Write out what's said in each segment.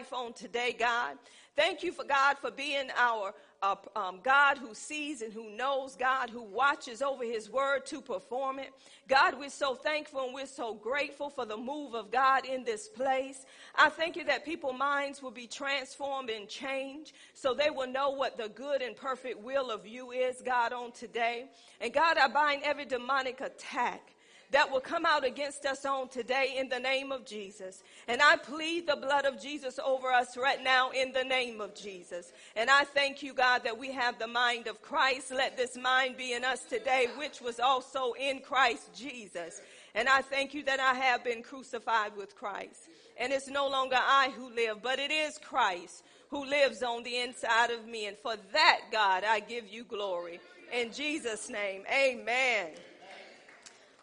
life on today, God. Thank you for God for being our uh, um, God who sees and who knows, God who watches over his word to perform it. God, we're so thankful and we're so grateful for the move of God in this place. I thank you that people's minds will be transformed and changed so they will know what the good and perfect will of you is, God, on today. And God, I bind every demonic attack that will come out against us on today in the name of Jesus. And I plead the blood of Jesus over us right now in the name of Jesus. And I thank you, God, that we have the mind of Christ. Let this mind be in us today, which was also in Christ Jesus. And I thank you that I have been crucified with Christ. And it's no longer I who live, but it is Christ who lives on the inside of me. And for that, God, I give you glory. In Jesus' name, amen.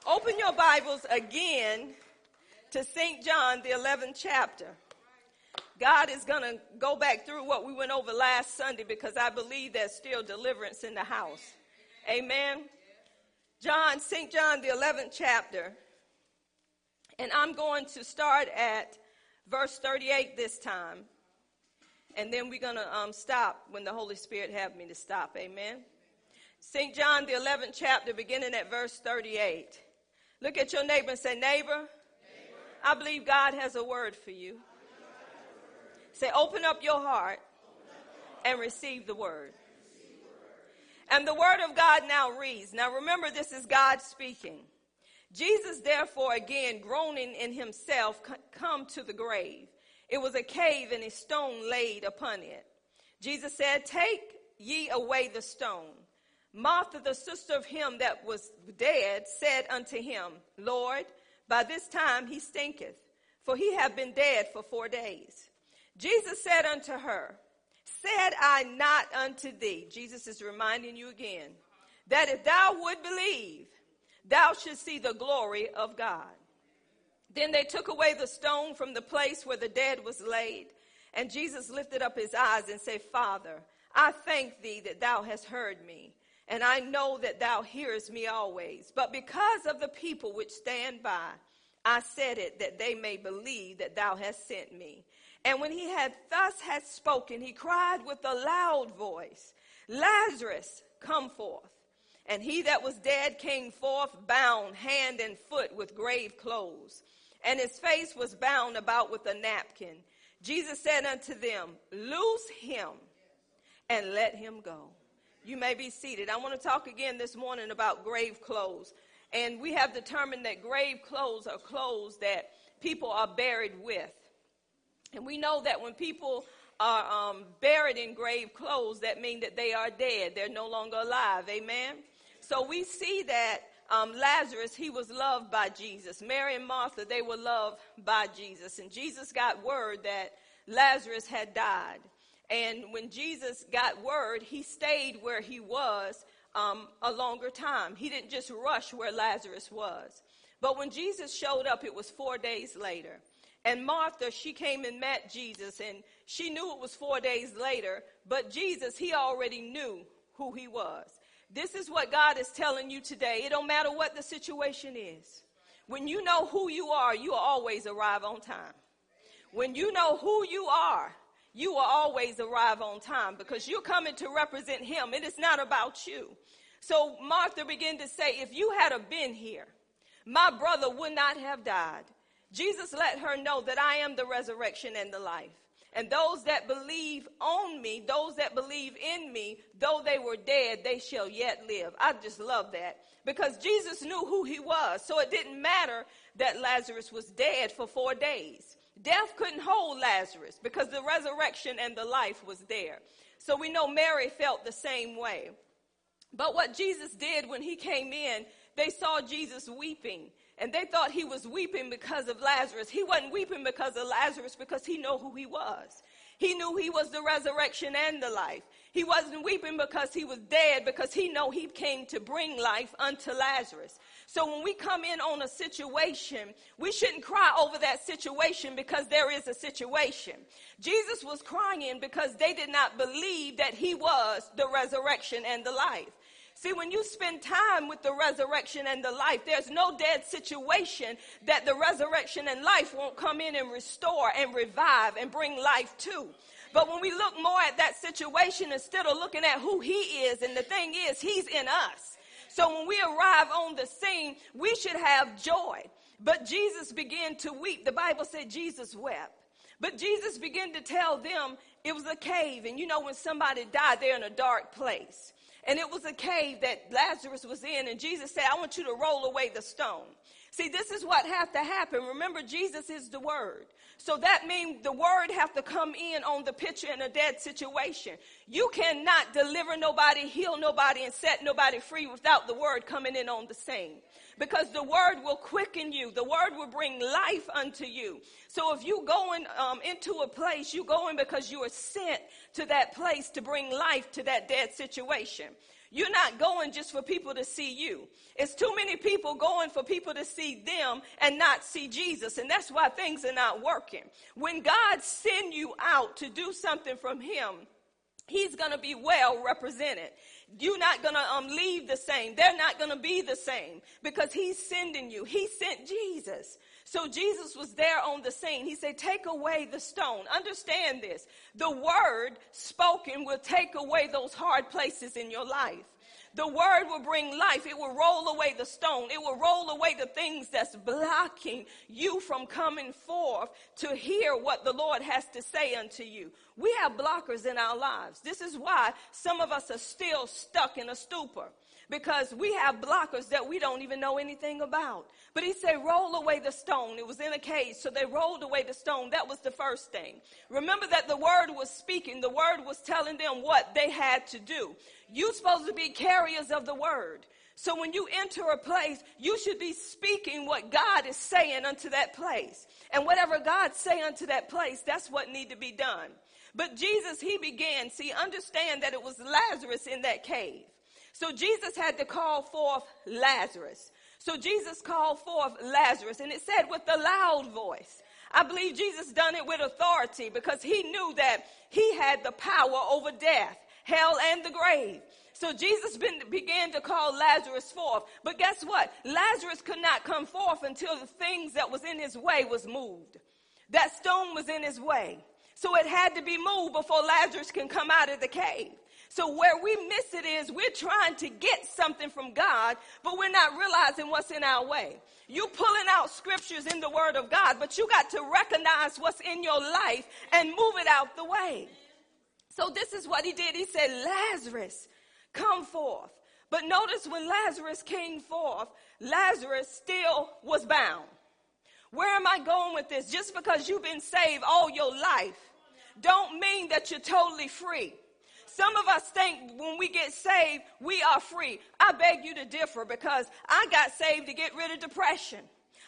Open your Bibles again to St. John, the 11th chapter. God is going to go back through what we went over last Sunday because I believe there's still deliverance in the house. Amen. John, St. John, the 11th chapter. And I'm going to start at verse 38 this time. And then we're going to um, stop when the Holy Spirit have me to stop. Amen. St. John, the 11th chapter, beginning at verse 38. Look at your neighbor and say, neighbor. I believe God has a word for you. Say, open up your heart and receive the word. And the word of God now reads. Now remember, this is God speaking. Jesus, therefore, again groaning in himself, come to the grave. It was a cave and a stone laid upon it. Jesus said, Take ye away the stone. Martha, the sister of him that was dead, said unto him, Lord, by this time he stinketh, for he have been dead for four days. Jesus said unto her, Said I not unto thee, Jesus is reminding you again, that if thou would believe, thou should see the glory of God. Then they took away the stone from the place where the dead was laid, and Jesus lifted up his eyes and said, Father, I thank thee that thou hast heard me and I know that thou hearest me always. But because of the people which stand by, I said it that they may believe that thou hast sent me. And when he had thus had spoken, he cried with a loud voice, Lazarus, come forth. And he that was dead came forth, bound hand and foot with grave clothes, and his face was bound about with a napkin. Jesus said unto them, Loose him and let him go. You may be seated. I want to talk again this morning about grave clothes. And we have determined that grave clothes are clothes that people are buried with. And we know that when people are um, buried in grave clothes, that means that they are dead. They're no longer alive. Amen? So we see that um, Lazarus, he was loved by Jesus. Mary and Martha, they were loved by Jesus. And Jesus got word that Lazarus had died. And when Jesus got word, he stayed where he was um, a longer time. He didn't just rush where Lazarus was. But when Jesus showed up, it was four days later. And Martha, she came and met Jesus, and she knew it was four days later, but Jesus, he already knew who he was. This is what God is telling you today. It don't matter what the situation is. When you know who you are, you always arrive on time. When you know who you are, you will always arrive on time because you're coming to represent him. It is not about you. So Martha began to say, if you had been here, my brother would not have died. Jesus let her know that I am the resurrection and the life. And those that believe on me, those that believe in me, though they were dead, they shall yet live. I just love that because Jesus knew who he was. So it didn't matter that Lazarus was dead for four days. Death couldn't hold Lazarus because the resurrection and the life was there. So we know Mary felt the same way. But what Jesus did when he came in, they saw Jesus weeping and they thought he was weeping because of Lazarus. He wasn't weeping because of Lazarus because he knew who he was. He knew he was the resurrection and the life. He wasn't weeping because he was dead because he know he came to bring life unto Lazarus. So when we come in on a situation, we shouldn't cry over that situation because there is a situation. Jesus was crying because they did not believe that he was the resurrection and the life. See, when you spend time with the resurrection and the life, there's no dead situation that the resurrection and life won't come in and restore and revive and bring life to. But when we look more at that situation instead of looking at who he is, and the thing is, he's in us. So when we arrive on the scene, we should have joy. But Jesus began to weep. The Bible said Jesus wept. But Jesus began to tell them it was a cave. And you know, when somebody died, they're in a dark place. And it was a cave that Lazarus was in. And Jesus said, I want you to roll away the stone. See, this is what has to happen. Remember, Jesus is the Word. So that means the word have to come in on the picture in a dead situation. You cannot deliver nobody, heal nobody, and set nobody free without the word coming in on the scene. Because the word will quicken you. The word will bring life unto you. So if you going um, into a place, you going because you are sent to that place to bring life to that dead situation. You're not going just for people to see you. It's too many people going for people to see them and not see Jesus. And that's why things are not working. When God send you out to do something from him, he's going to be well represented. You're not going to um, leave the same. They're not going to be the same because he's sending you. He sent Jesus. So Jesus was there on the scene. He said, Take away the stone. Understand this. The word spoken will take away those hard places in your life. The word will bring life. It will roll away the stone. It will roll away the things that's blocking you from coming forth to hear what the Lord has to say unto you. We have blockers in our lives. This is why some of us are still stuck in a stupor because we have blockers that we don't even know anything about. But he said, roll away the stone. It was in a cage, so they rolled away the stone. That was the first thing. Remember that the word was speaking. The word was telling them what they had to do. You're supposed to be carriers of the word. So when you enter a place, you should be speaking what God is saying unto that place. And whatever God say unto that place, that's what need to be done. But Jesus, he began, see, understand that it was Lazarus in that cave. So Jesus had to call forth Lazarus. So Jesus called forth Lazarus and it said with a loud voice. I believe Jesus done it with authority because he knew that he had the power over death, hell, and the grave. So Jesus been, began to call Lazarus forth. But guess what? Lazarus could not come forth until the things that was in his way was moved. That stone was in his way. So it had to be moved before Lazarus can come out of the cave. So where we miss it is we're trying to get something from God, but we're not realizing what's in our way. You pulling out scriptures in the word of God, but you got to recognize what's in your life and move it out the way. So this is what he did. He said, Lazarus, come forth. But notice when Lazarus came forth, Lazarus still was bound. Where am I going with this? Just because you've been saved all your life don't mean that you're totally free. Some of us think when we get saved, we are free. I beg you to differ because I got saved to get rid of depression.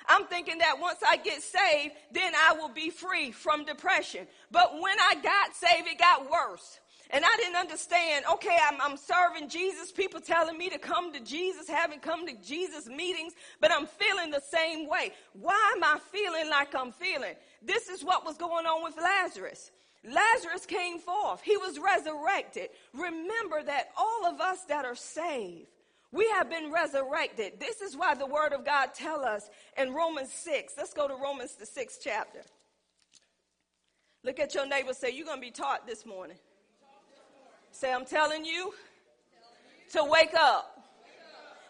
I'm thinking that once I get saved, then I will be free from depression. But when I got saved, it got worse. And I didn't understand, okay, I'm, I'm, serving Jesus, people telling me to come to Jesus, having come to Jesus meetings, but I'm feeling the same way. Why am I feeling like I'm feeling? This is what was going on with Lazarus. Lazarus came forth. He was resurrected. Remember that all of us that are saved, we have been resurrected. This is why the word of God tell us in Romans 6. Let's go to Romans the 6th chapter. Look at your neighbor say, you're going to be taught this morning. Say, I'm telling you to wake up.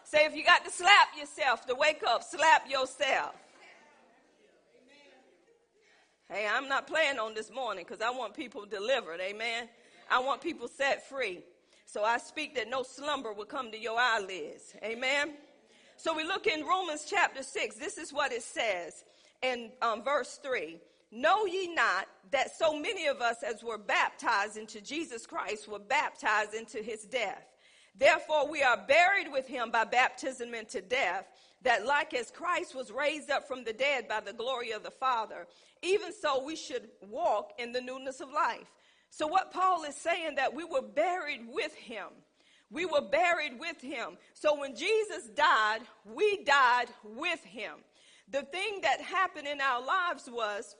Say, if you got to slap yourself to wake up, slap yourself. Hey, I'm not playing on this morning because I want people delivered. Amen. I want people set free. So I speak that no slumber will come to your eyelids. Amen. So we look in Romans chapter 6. This is what it says in um, verse 3. Know ye not that so many of us as were baptized into Jesus Christ were baptized into his death? Therefore we are buried with him by baptism into death, that like as Christ was raised up from the dead by the glory of the Father, even so we should walk in the newness of life. So what Paul is saying that we were buried with him. We were buried with him. So when Jesus died, we died with him. The thing that happened in our lives was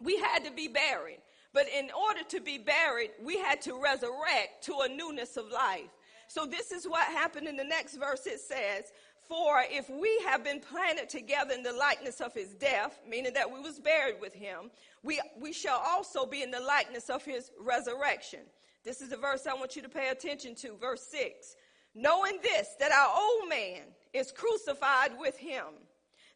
we had to be buried. But in order to be buried, we had to resurrect to a newness of life. So this is what happened in the next verse. It says, for if we have been planted together in the likeness of his death, meaning that we was buried with him, we, we shall also be in the likeness of his resurrection. This is the verse I want you to pay attention to, verse 6. Knowing this, that our old man is crucified with him,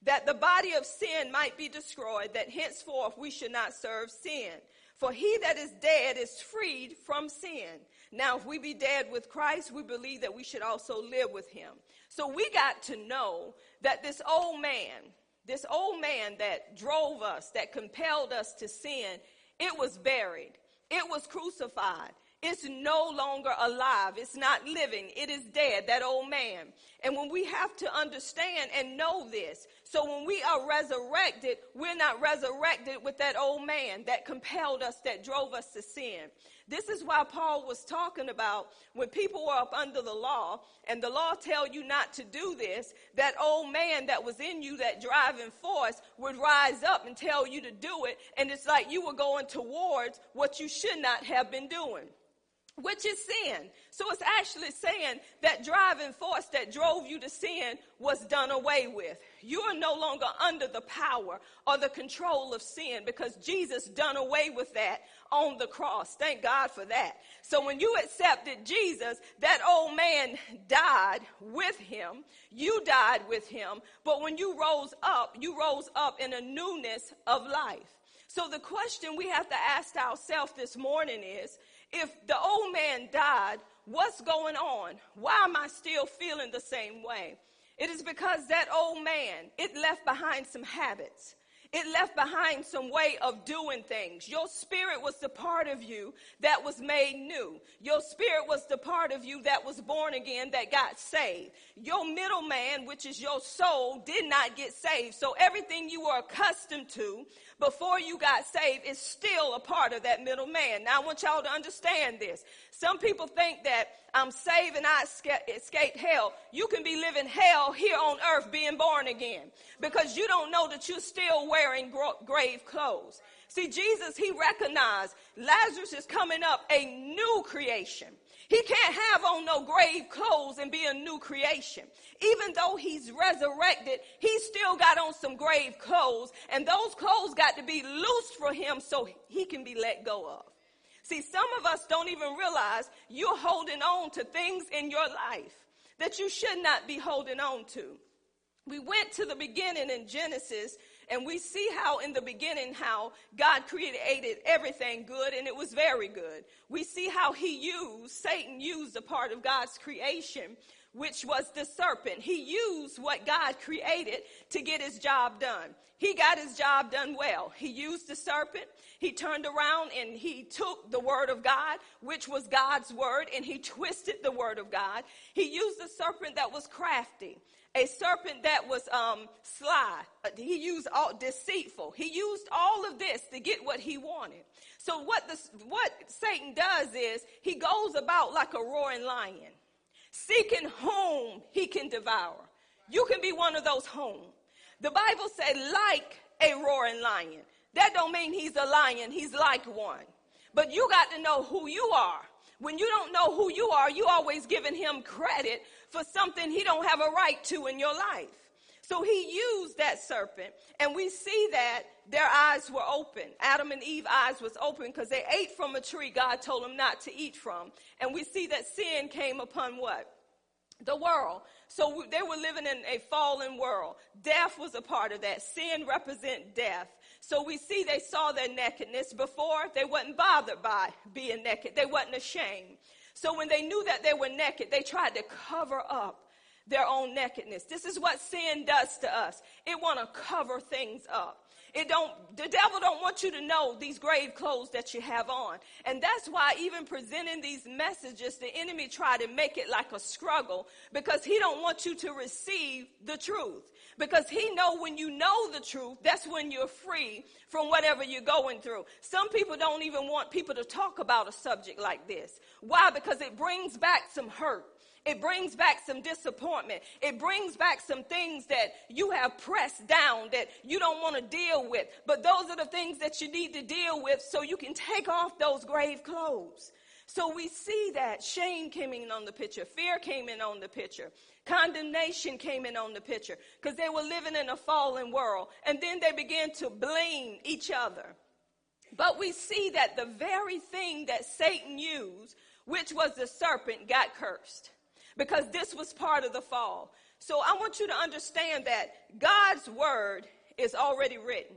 that the body of sin might be destroyed, that henceforth we should not serve sin. For he that is dead is freed from sin. Now, if we be dead with Christ, we believe that we should also live with him. So we got to know that this old man, this old man that drove us, that compelled us to sin, it was buried. It was crucified. It's no longer alive. It's not living. It is dead, that old man. And when we have to understand and know this, so when we are resurrected, we're not resurrected with that old man that compelled us, that drove us to sin. This is why Paul was talking about when people were up under the law and the law tell you not to do this, that old man that was in you, that driving force would rise up and tell you to do it. And it's like you were going towards what you should not have been doing which is sin. So it's actually saying that driving force that drove you to sin was done away with. You are no longer under the power or the control of sin because Jesus done away with that on the cross. Thank God for that. So when you accepted Jesus, that old man died with him. You died with him. But when you rose up, you rose up in a newness of life. So the question we have to ask ourselves this morning is, if the old man died, what's going on? Why am I still feeling the same way? It is because that old man, it left behind some habits. It left behind some way of doing things. Your spirit was the part of you that was made new. Your spirit was the part of you that was born again, that got saved. Your middle man, which is your soul, did not get saved. So everything you were accustomed to before you got saved is still a part of that middle man. Now I want y'all to understand this. Some people think that I'm saved and I escaped hell. You can be living hell here on earth being born again because you don't know that you're still wearing grave clothes. See, Jesus, he recognized Lazarus is coming up a new creation. He can't have on no grave clothes and be a new creation. Even though he's resurrected, he still got on some grave clothes, and those clothes got to be loosed for him so he can be let go of. See, some of us don't even realize you're holding on to things in your life that you should not be holding on to. We went to the beginning in Genesis and we see how in the beginning how God created everything good and it was very good. We see how he used, Satan used a part of God's creation, which was the serpent. He used what God created to get his job done. He got his job done well. He used the serpent. He turned around and he took the word of God, which was God's word, and he twisted the word of God. He used the serpent that was crafty a serpent that was um, sly. Uh, he used all deceitful. He used all of this to get what he wanted. So what the, what Satan does is he goes about like a roaring lion, seeking whom he can devour. You can be one of those whom. The Bible said like a roaring lion. That don't mean he's a lion. He's like one. But you got to know who you are. When you don't know who you are, you always giving him credit for something he don't have a right to in your life. So he used that serpent, and we see that their eyes were open. Adam and Eve eyes was open because they ate from a tree God told them not to eat from. And we see that sin came upon what? The world. So they were living in a fallen world. Death was a part of that. Sin represent death. So we see they saw their nakedness before. They wasn't bothered by being naked. They wasn't ashamed. So when they knew that they were naked, they tried to cover up their own nakedness. This is what sin does to us. It want to cover things up. It don't, the devil don't want you to know these grave clothes that you have on. And that's why even presenting these messages, the enemy try to make it like a struggle because he don't want you to receive the truth. Because he know when you know the truth, that's when you're free from whatever you're going through. Some people don't even want people to talk about a subject like this. Why? Because it brings back some hurt. It brings back some disappointment. It brings back some things that you have pressed down that you don't want to deal with. But those are the things that you need to deal with so you can take off those grave clothes. So we see that shame came in on the picture, fear came in on the picture, condemnation came in on the picture because they were living in a fallen world. And then they began to blame each other. But we see that the very thing that Satan used, which was the serpent, got cursed because this was part of the fall. So I want you to understand that God's word is already written.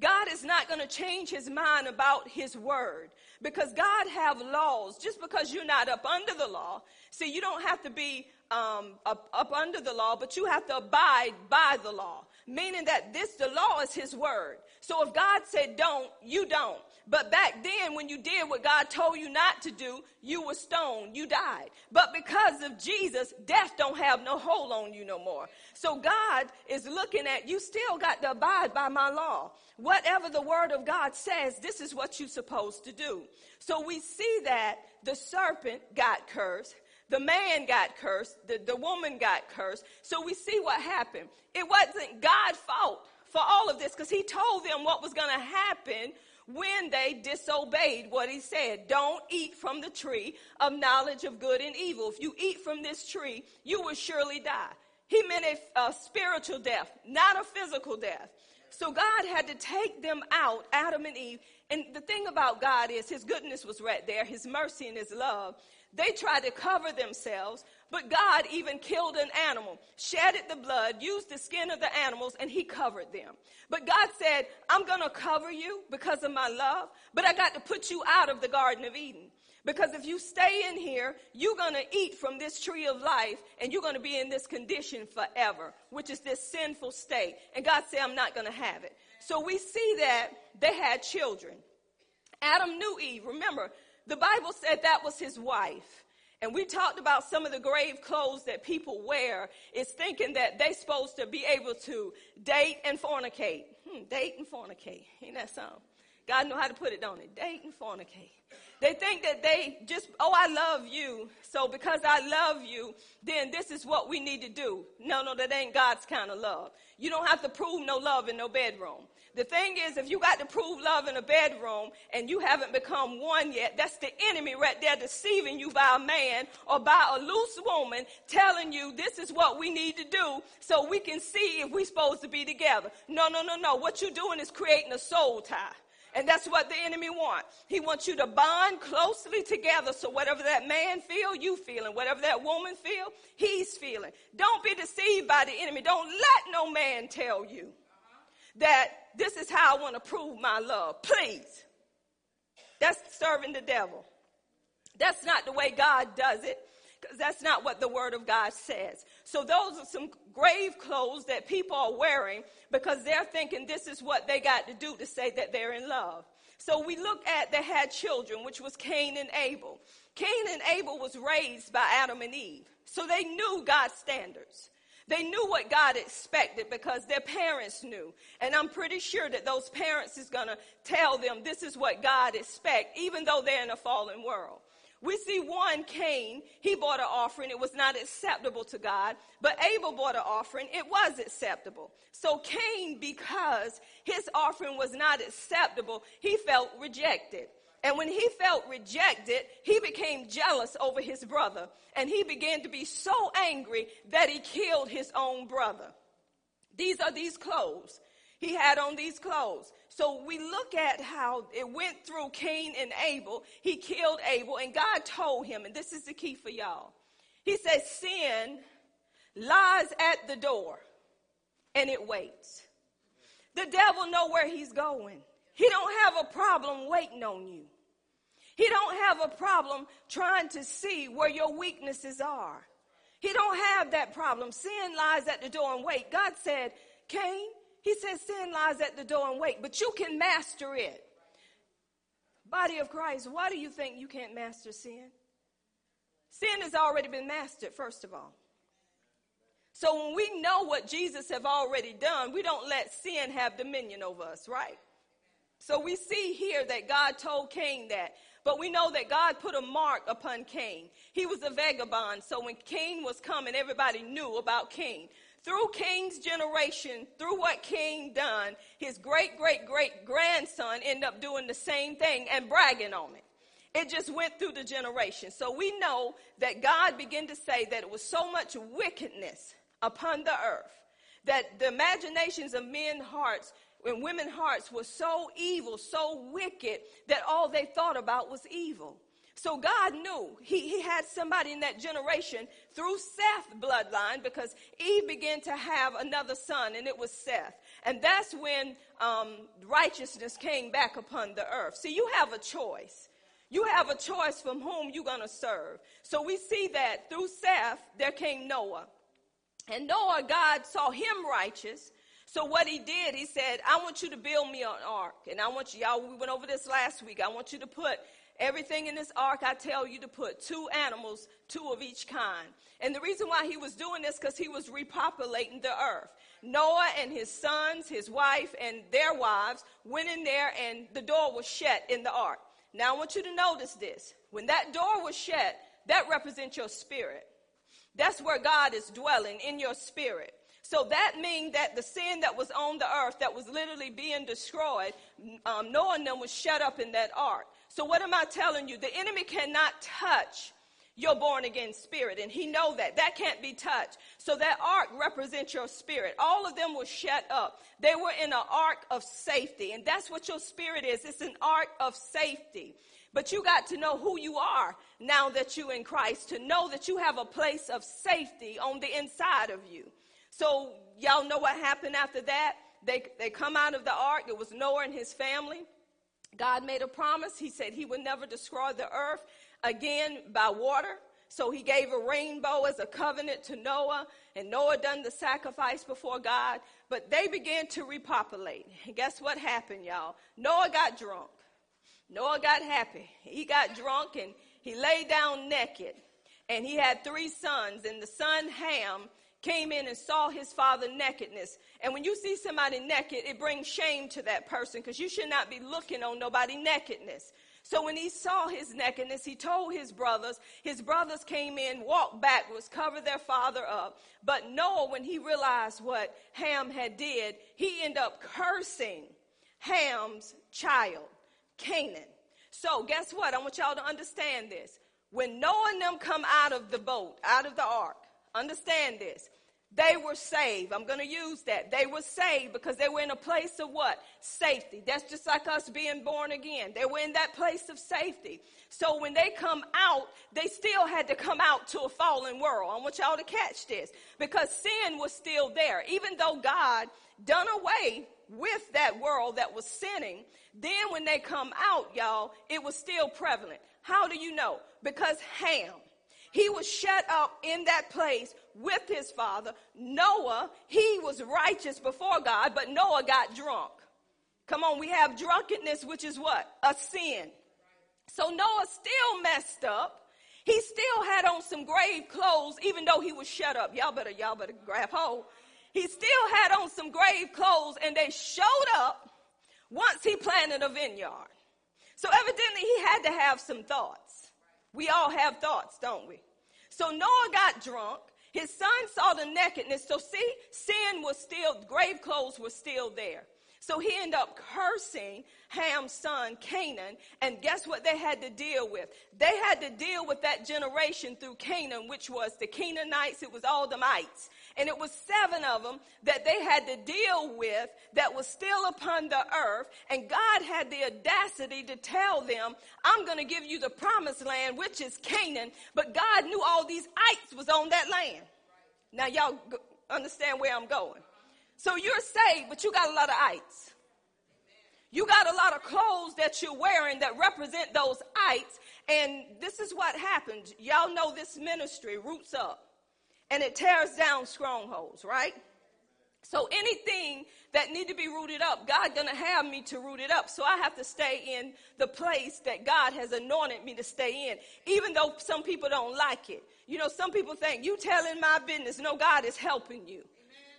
God is not going to change his mind about his word because God have laws. Just because you're not up under the law, see, you don't have to be um, up, up under the law, but you have to abide by the law. Meaning that this, the law is his word. So if God said don't, you don't. But back then, when you did what God told you not to do, you were stoned, you died. But because of Jesus, death don't have no hold on you no more. So God is looking at you still got to abide by my law. Whatever the word of God says, this is what you're supposed to do. So we see that the serpent got cursed. The man got cursed. The, the woman got cursed. So we see what happened. It wasn't God's fault for all of this because he told them what was going to happen when they disobeyed what he said. Don't eat from the tree of knowledge of good and evil. If you eat from this tree, you will surely die. He meant a, a spiritual death, not a physical death. So God had to take them out, Adam and Eve. And the thing about God is his goodness was right there, his mercy and his love. They tried to cover themselves, but God even killed an animal, shedded the blood, used the skin of the animals, and he covered them. But God said, I'm going to cover you because of my love, but I got to put you out of the Garden of Eden. Because if you stay in here, you're going to eat from this tree of life and you're going to be in this condition forever, which is this sinful state. And God said, I'm not going to have it. So we see that they had children. Adam knew Eve. Remember, the Bible said that was his wife. And we talked about some of the grave clothes that people wear is thinking that they're supposed to be able to date and fornicate. Hmm, date and fornicate. Ain't that something? God know how to put it, don't it? Date and fornicate. They think that they just, oh, I love you. So because I love you, then this is what we need to do. No, no, that ain't God's kind of love. You don't have to prove no love in no bedroom. The thing is, if you got to prove love in a bedroom and you haven't become one yet, that's the enemy right there deceiving you by a man or by a loose woman telling you this is what we need to do so we can see if we're supposed to be together. No, no, no, no. What you're doing is creating a soul tie. And that's what the enemy wants. He wants you to bond closely together so whatever that man feel, you feel, and whatever that woman feel, he's feeling. Don't be deceived by the enemy. Don't let no man tell you that this is how I want to prove my love. Please. That's serving the devil. That's not the way God does it because that's not what the word of God says. So those are some grave clothes that people are wearing because they're thinking this is what they got to do to say that they're in love. So we look at they had children, which was Cain and Abel. Cain and Abel was raised by Adam and Eve. So they knew God's standards. They knew what God expected because their parents knew. And I'm pretty sure that those parents is going to tell them this is what God expects, even though they're in a fallen world. We see one, Cain, he bought an offering. It was not acceptable to God. But Abel bought an offering. It was acceptable. So Cain, because his offering was not acceptable, he felt rejected. And when he felt rejected, he became jealous over his brother. And he began to be so angry that he killed his own brother. These are these clothes. He had on these clothes. So we look at how it went through Cain and Abel. He killed Abel, and God told him, and this is the key for y'all. He says, Sin lies at the door and it waits. The devil know where he's going. He don't have a problem waiting on you. He don't have a problem trying to see where your weaknesses are. He don't have that problem. Sin lies at the door and wait. God said, Cain, he said sin lies at the door and wait, but you can master it. Body of Christ, why do you think you can't master sin? Sin has already been mastered, first of all. So when we know what Jesus have already done, we don't let sin have dominion over us, right? So we see here that God told Cain that. But we know that God put a mark upon Cain. He was a vagabond. So when Cain was coming, everybody knew about Cain. Through Cain's generation, through what Cain done, his great, great, great grandson ended up doing the same thing and bragging on it. It just went through the generation. So we know that God began to say that it was so much wickedness upon the earth that the imaginations of men's hearts and women's hearts were so evil, so wicked, that all they thought about was evil. So God knew he, he had somebody in that generation through Seth bloodline because Eve began to have another son and it was Seth. And that's when um, righteousness came back upon the earth. See, you have a choice. You have a choice from whom you're going to serve. So we see that through Seth, there came Noah. And Noah, God saw him righteous. So what he did, he said, I want you to build me an ark. And I want you, y'all, we went over this last week. I want you to put everything in this ark. I tell you to put two animals, two of each kind. And the reason why he was doing this, because he was repopulating the earth. Noah and his sons, his wife, and their wives went in there and the door was shut in the ark. Now I want you to notice this. When that door was shut, that represents your spirit. That's where God is dwelling in your spirit. So that means that the sin that was on the earth, that was literally being destroyed, um, and them was shut up in that ark. So what am I telling you? The enemy cannot touch your born again spirit, and he know that that can't be touched. So that ark represents your spirit. All of them were shut up. They were in an ark of safety, and that's what your spirit is. It's an ark of safety. But you got to know who you are now that you're in Christ, to know that you have a place of safety on the inside of you. So, y'all know what happened after that? They, they come out of the ark. It was Noah and his family. God made a promise. He said he would never destroy the earth again by water. So he gave a rainbow as a covenant to Noah, and Noah done the sacrifice before God. But they began to repopulate. And guess what happened, y'all? Noah got drunk. Noah got happy. He got drunk and he lay down naked. And he had three sons, and the son Ham came in and saw his father nakedness. And when you see somebody naked, it brings shame to that person because you should not be looking on nobody nakedness. So when he saw his nakedness, he told his brothers. His brothers came in, walked backwards, covered their father up. But Noah, when he realized what Ham had did, he ended up cursing Ham's child. Canaan. So guess what? I want y'all to understand this. When Noah and them come out of the boat, out of the ark, understand this. They were saved. I'm going to use that. They were saved because they were in a place of what? Safety. That's just like us being born again. They were in that place of safety. So when they come out, they still had to come out to a fallen world. I want y'all to catch this because sin was still there. Even though God done away with that world that was sinning, then when they come out, y'all, it was still prevalent. How do you know? Because Ham, he was shut up in that place with his father. Noah, he was righteous before God, but Noah got drunk. Come on, we have drunkenness, which is what? A sin. So Noah still messed up. He still had on some grave clothes, even though he was shut up. Y'all better, y'all better grab hold. He still had on some grave clothes, and they showed up once he planted a vineyard. So evidently he had to have some thoughts. We all have thoughts, don't we? So Noah got drunk. His son saw the nakedness. So see, sin was still, grave clothes were still there. So he ended up cursing Ham's son, Canaan. And guess what they had to deal with? They had to deal with that generation through Canaan, which was the Canaanites, it was all the mites. And it was seven of them that they had to deal with that was still upon the earth. And God had the audacity to tell them, I'm going to give you the promised land, which is Canaan. But God knew all these ites was on that land. Now y'all understand where I'm going. So you're saved, but you got a lot of ites. You got a lot of clothes that you're wearing that represent those ites. And this is what happens. Y'all know this ministry, Roots Up and it tears down strongholds, right? So anything that need to be rooted up, God gonna have me to root it up. So I have to stay in the place that God has anointed me to stay in, even though some people don't like it. You know, some people think you telling my business. No, God is helping you.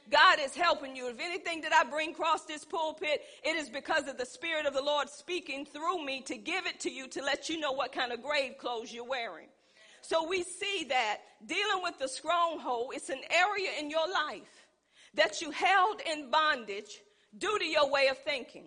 God is helping you. If anything that I bring across this pulpit, it is because of the Spirit of the Lord speaking through me to give it to you to let you know what kind of grave clothes you're wearing. So we see that dealing with the stronghold, it's an area in your life that you held in bondage due to your way of thinking.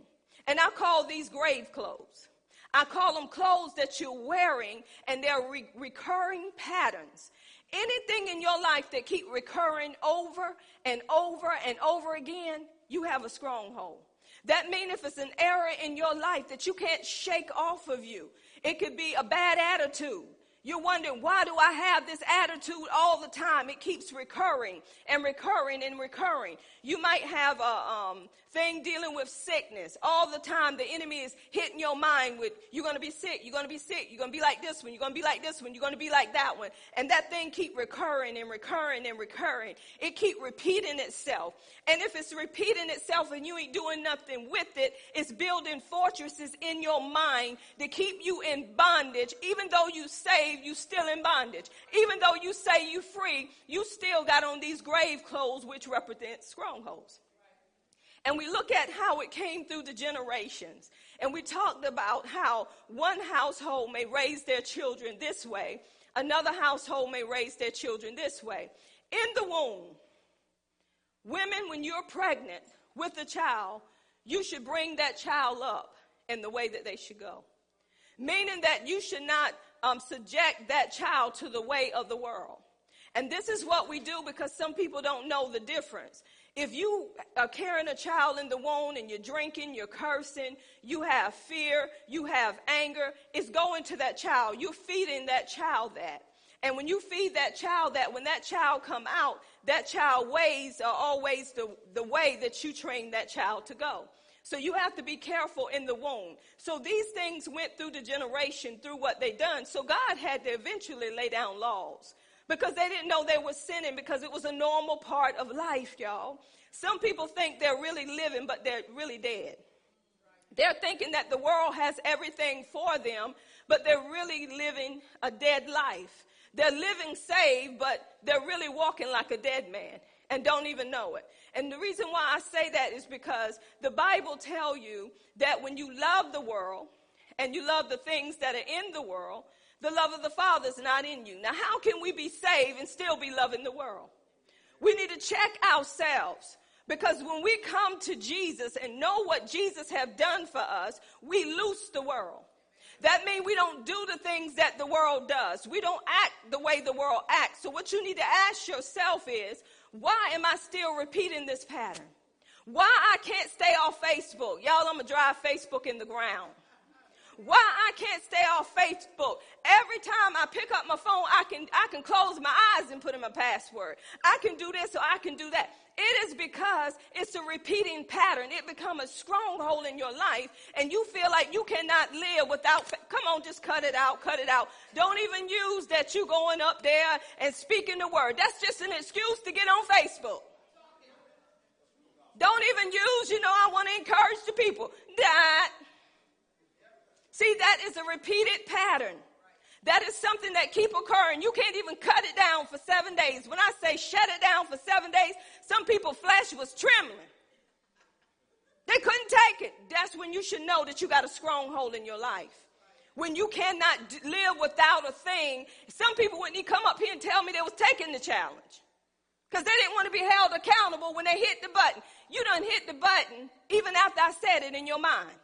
And I call these grave clothes. I call them clothes that you're wearing and they're re- recurring patterns. Anything in your life that keep recurring over and over and over again, you have a stronghold. That means if it's an error in your life that you can't shake off of you, it could be a bad attitude. You're wondering, why do I have this attitude all the time? It keeps recurring and recurring and recurring. You might have a um, thing dealing with sickness all the time. The enemy is hitting your mind with, you're going to be sick, you're going to be sick, you're going to be like this one, you're going to be like this one, you're going to be like that one. And that thing keep recurring and recurring and recurring. It keep repeating itself. And if it's repeating itself and you ain't doing nothing with it, it's building fortresses in your mind to keep you in bondage. Even though you saved, you still in bondage. Even though you say you free, you still got on these grave clothes which represent strongholds. And we look at how it came through the generations. And we talked about how one household may raise their children this way, another household may raise their children this way. In the womb, women, when you're pregnant with a child, you should bring that child up in the way that they should go. Meaning that you should not um, subject that child to the way of the world. And this is what we do because some people don't know the difference. If you are carrying a child in the womb and you're drinking, you're cursing, you have fear, you have anger, it's going to that child. You're feeding that child that. And when you feed that child that, when that child come out, that child ways are always the, the way that you train that child to go. So you have to be careful in the womb. So these things went through the generation through what they done. So God had to eventually lay down laws because they didn't know they were sinning because it was a normal part of life, y'all. Some people think they're really living, but they're really dead. They're thinking that the world has everything for them, but they're really living a dead life. They're living saved, but they're really walking like a dead man and don't even know it. And the reason why I say that is because the Bible tell you that when you love the world and you love the things that are in the world, the love of the Father is not in you. Now, how can we be saved and still be loving the world? We need to check ourselves because when we come to Jesus and know what Jesus have done for us, we loose the world. That means we don't do the things that the world does. We don't act the way the world acts. So what you need to ask yourself is, why am I still repeating this pattern? Why I can't stay off Facebook? Y'all, I'm gonna drive Facebook in the ground. Why I can't stay off Facebook? Every time I pick up my phone, I can I can close my eyes and put in my password. I can do this or I can do that. It is because it's a repeating pattern. It become a stronghold in your life, and you feel like you cannot live without. Come on, just cut it out, cut it out. Don't even use that you going up there and speaking the word. That's just an excuse to get on Facebook. Don't even use, you know, I want to encourage the people. That See, that is a repeated pattern. That is something that keep occurring. You can't even cut it down for seven days. When I say shut it down for seven days, some people flesh was trembling. They couldn't take it. That's when you should know that you got a stronghold in your life. When you cannot live without a thing, some people wouldn't even come up here and tell me they was taking the challenge. Because they didn't want to be held accountable when they hit the button. You done hit the button even after I said it in your mind.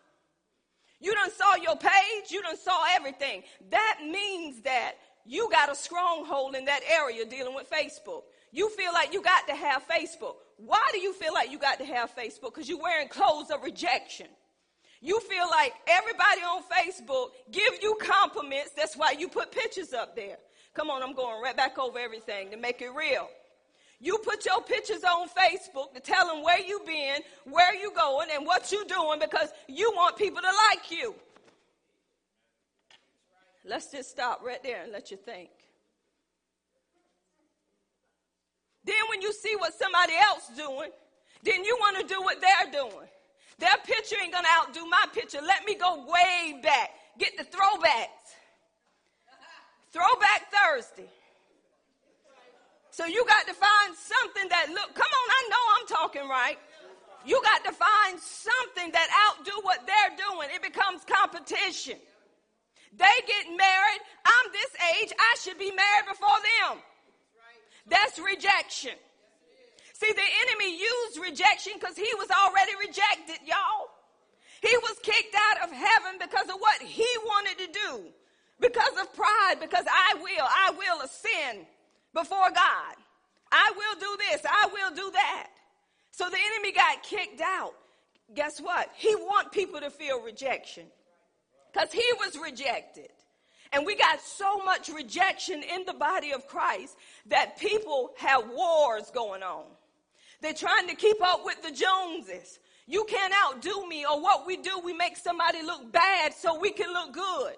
You done saw your page, you done saw everything. That means that you got a stronghold in that area dealing with Facebook. You feel like you got to have Facebook. Why do you feel like you got to have Facebook? Because you're wearing clothes of rejection. You feel like everybody on Facebook give you compliments. That's why you put pictures up there. Come on, I'm going right back over everything to make it real. You put your pictures on Facebook to tell them where you been, where you going, and what you doing because you want people to like you. Let's just stop right there and let you think. Then when you see what somebody else doing, then you want to do what they're doing. Their picture ain't gonna outdo my picture. Let me go way back. Get the throwbacks. Throwback Thursday. So you got to find something that look, come on, I know I'm talking right. You got to find something that outdo what they're doing. It becomes competition. They get married. I'm this age. I should be married before them. That's rejection. See, the enemy used rejection because he was already rejected, y'all. He was kicked out of heaven because of what he wanted to do, because of pride, because I will, I will ascend before God. I will do this, I will do that. So the enemy got kicked out. Guess what? He want people to feel rejection because he was rejected. And we got so much rejection in the body of Christ that people have wars going on. They're trying to keep up with the Joneses. You can't outdo me, or what we do, we make somebody look bad so we can look good.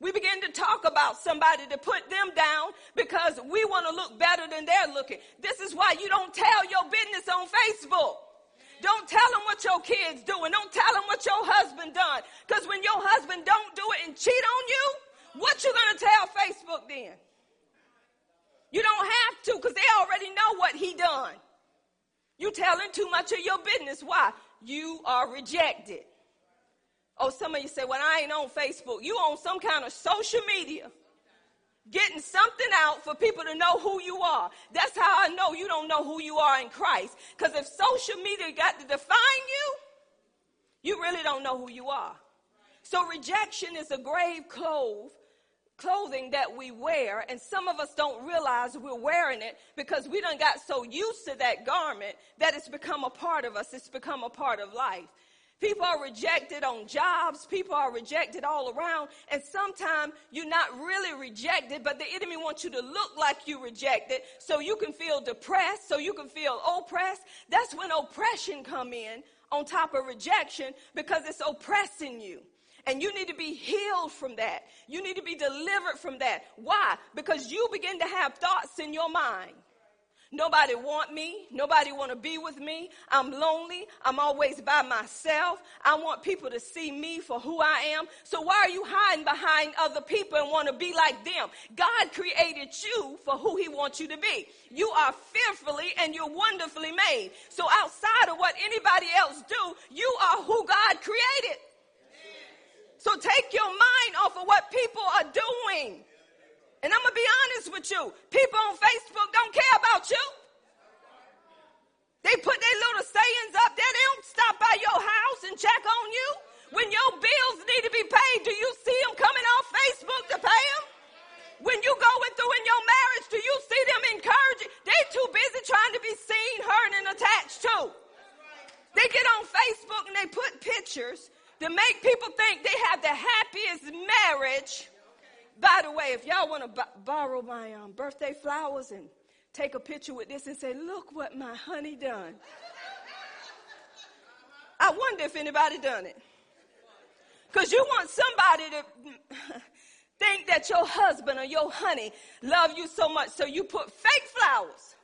We begin to talk about somebody to put them down because we want to look better than they're looking. This is why you don't tell your business on Facebook. Don't tell them what your kids doing. Don't tell them what your husband done. Because when your husband don't do it and cheat on you, what you gonna tell Facebook then? You don't have to because they already know what he done. You telling too much of your business. Why? You are rejected. Oh, some of you say, well, I ain't on Facebook. You on some kind of social media getting something out for people to know who you are. That's how I know you don't know who you are in Christ. Because if social media got to define you, you really don't know who you are. So rejection is a grave clove clothing that we wear, and some of us don't realize we're wearing it because we done got so used to that garment that it's become a part of us. It's become a part of life. People are rejected on jobs. People are rejected all around. And sometimes you're not really rejected, but the enemy wants you to look like you rejected so you can feel depressed, so you can feel oppressed. That's when oppression come in on top of rejection because it's oppressing you. And you need to be healed from that. You need to be delivered from that. Why? Because you begin to have thoughts in your mind. Nobody want me. Nobody want to be with me. I'm lonely. I'm always by myself. I want people to see me for who I am. So why are you hiding behind other people and want to be like them? God created you for who he wants you to be. You are fearfully and you're wonderfully made. So outside of what anybody else do, you are who God created. So take your mind off of what people are doing. And I'm going to be honest with you. People on Facebook don't care about you. They put their little sayings up there. They don't stop by your house and check on you. When your bills need to be paid, do you see them coming off Facebook to pay them? When you going through in your marriage, do you see them encouraging? They too busy trying to be seen, heard, and attached to. They get on Facebook and they put pictures to make people think they have the happiest marriage. By the way, if y'all want to b- borrow my um, birthday flowers and take a picture with this and say, look what my honey done. I wonder if anybody done it. Because you want somebody to think that your husband or your honey love you so much so you put fake flowers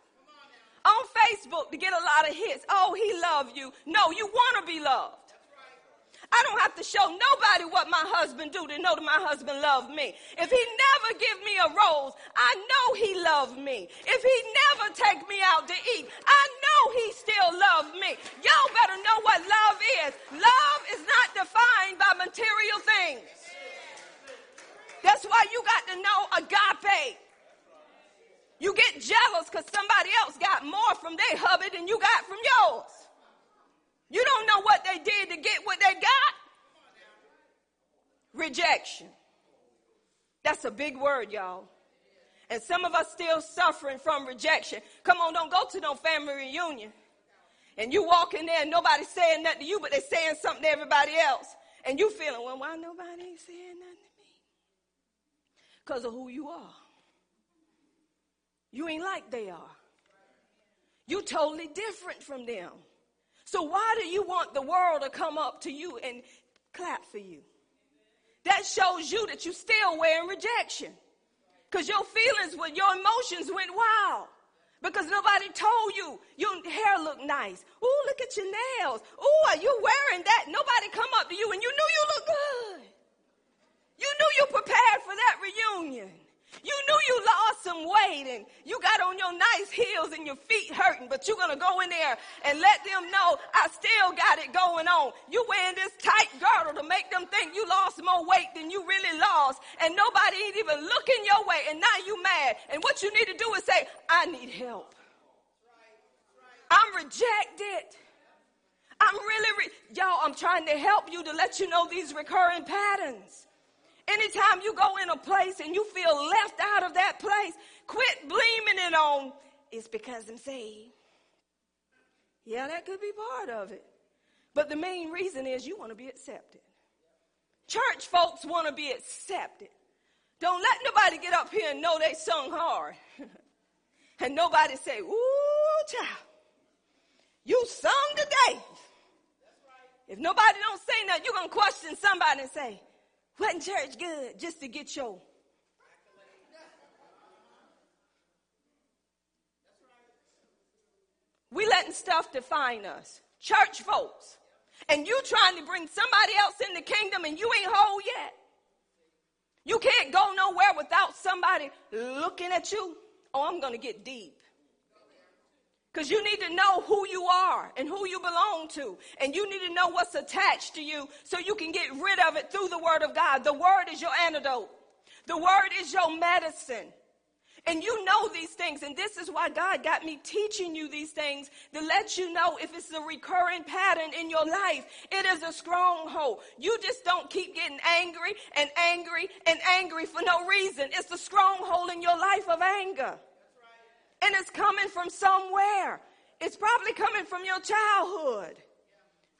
on Facebook to get a lot of hits. Oh, he love you. No, you want to be loved. I don't have to show nobody what my husband do to know that my husband loved me. If he never give me a rose, I know he loved me. If he never take me out to eat, I know he still loved me. Y'all better know what love is. Love is not defined by material things. That's why you got to know agape. You get jealous because somebody else got more from their hubby than you got from yours. You don't know what they did to get what they got. Rejection. That's a big word, y'all. And some of us still suffering from rejection. Come on, don't go to no family reunion. And you walk in there and nobody's saying nothing to you, but they're saying something to everybody else. And you feeling, well, why nobody ain't saying nothing to me? Because of who you are. You ain't like they are. You totally different from them. So why do you want the world to come up to you and clap for you? That shows you that you're still wearing rejection. Because your feelings, with your emotions went wild. Because nobody told you your hair looked nice. Ooh, look at your nails. Ooh, are you wearing that? Nobody come up to you and you knew you looked good. You knew you prepared for that reunion. You knew you lost some weight and you got on your nice heels and your feet hurting, but you're to go in there and let them know I still got it going on. You wearing this tight girdle to make them think you lost more weight than you really lost and nobody ain't even looking your way and now you mad. And what you need to do is say, I need help. I'm rejected. I'm really, re- y'all, I'm trying to help you to let you know these recurring patterns. Anytime you go in a place and you feel left out of that place, quit blaming it on, it's because I'm saved. Yeah, that could be part of it. But the main reason is you want to be accepted. Church folks want to be accepted. Don't let nobody get up here and know they sung hard. and nobody say, ooh, child, you sung today. If nobody don't say nothing, you're going to question somebody and say, wasn't church good just to get your We letting stuff define us. Church folks. And you trying to bring somebody else in the kingdom and you ain't whole yet. You can't go nowhere without somebody looking at you. Oh, I'm going to get deep. Because you need to know who you are and who you belong to. And you need to know what's attached to you so you can get rid of it through the Word of God. The Word is your antidote, the Word is your medicine. And you know these things. And this is why God got me teaching you these things to let you know if it's a recurring pattern in your life. It is a stronghold. You just don't keep getting angry and angry and angry for no reason. It's a stronghold in your life of anger. And it's coming from somewhere. It's probably coming from your childhood.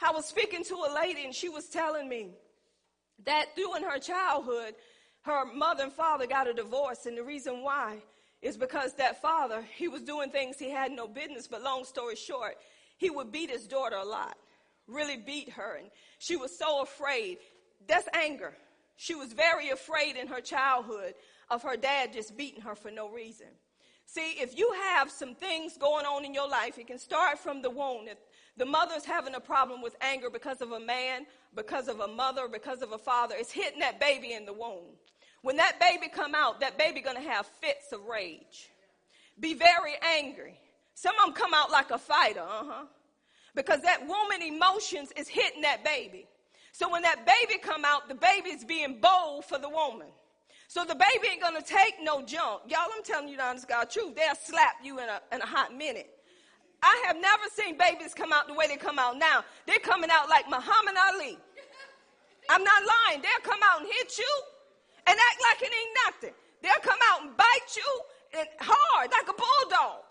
I was speaking to a lady and she was telling me that during her childhood, her mother and father got a divorce. And the reason why is because that father, he was doing things he had no business, but long story short, he would beat his daughter a lot, really beat her. And she was so afraid. That's anger. She was very afraid in her childhood of her dad just beating her for no reason. See, if you have some things going on in your life, it can start from the womb. If the mother's having a problem with anger because of a man, because of a mother, because of a father, it's hitting that baby in the womb. When that baby come out, that baby gonna have fits of rage. Be very angry. Some of them come out like a fighter, uh-huh. Because that woman emotions is hitting that baby. So when that baby come out, the baby's being bold for the woman. So the baby ain't gonna take no junk. Y'all, I'm telling you the honest God truth. They'll slap you in a, in a hot minute. I have never seen babies come out the way they come out now. They're coming out like Muhammad Ali. I'm not lying. They'll come out and hit you and act like it ain't nothing. They'll come out and bite you and hard like a bulldog.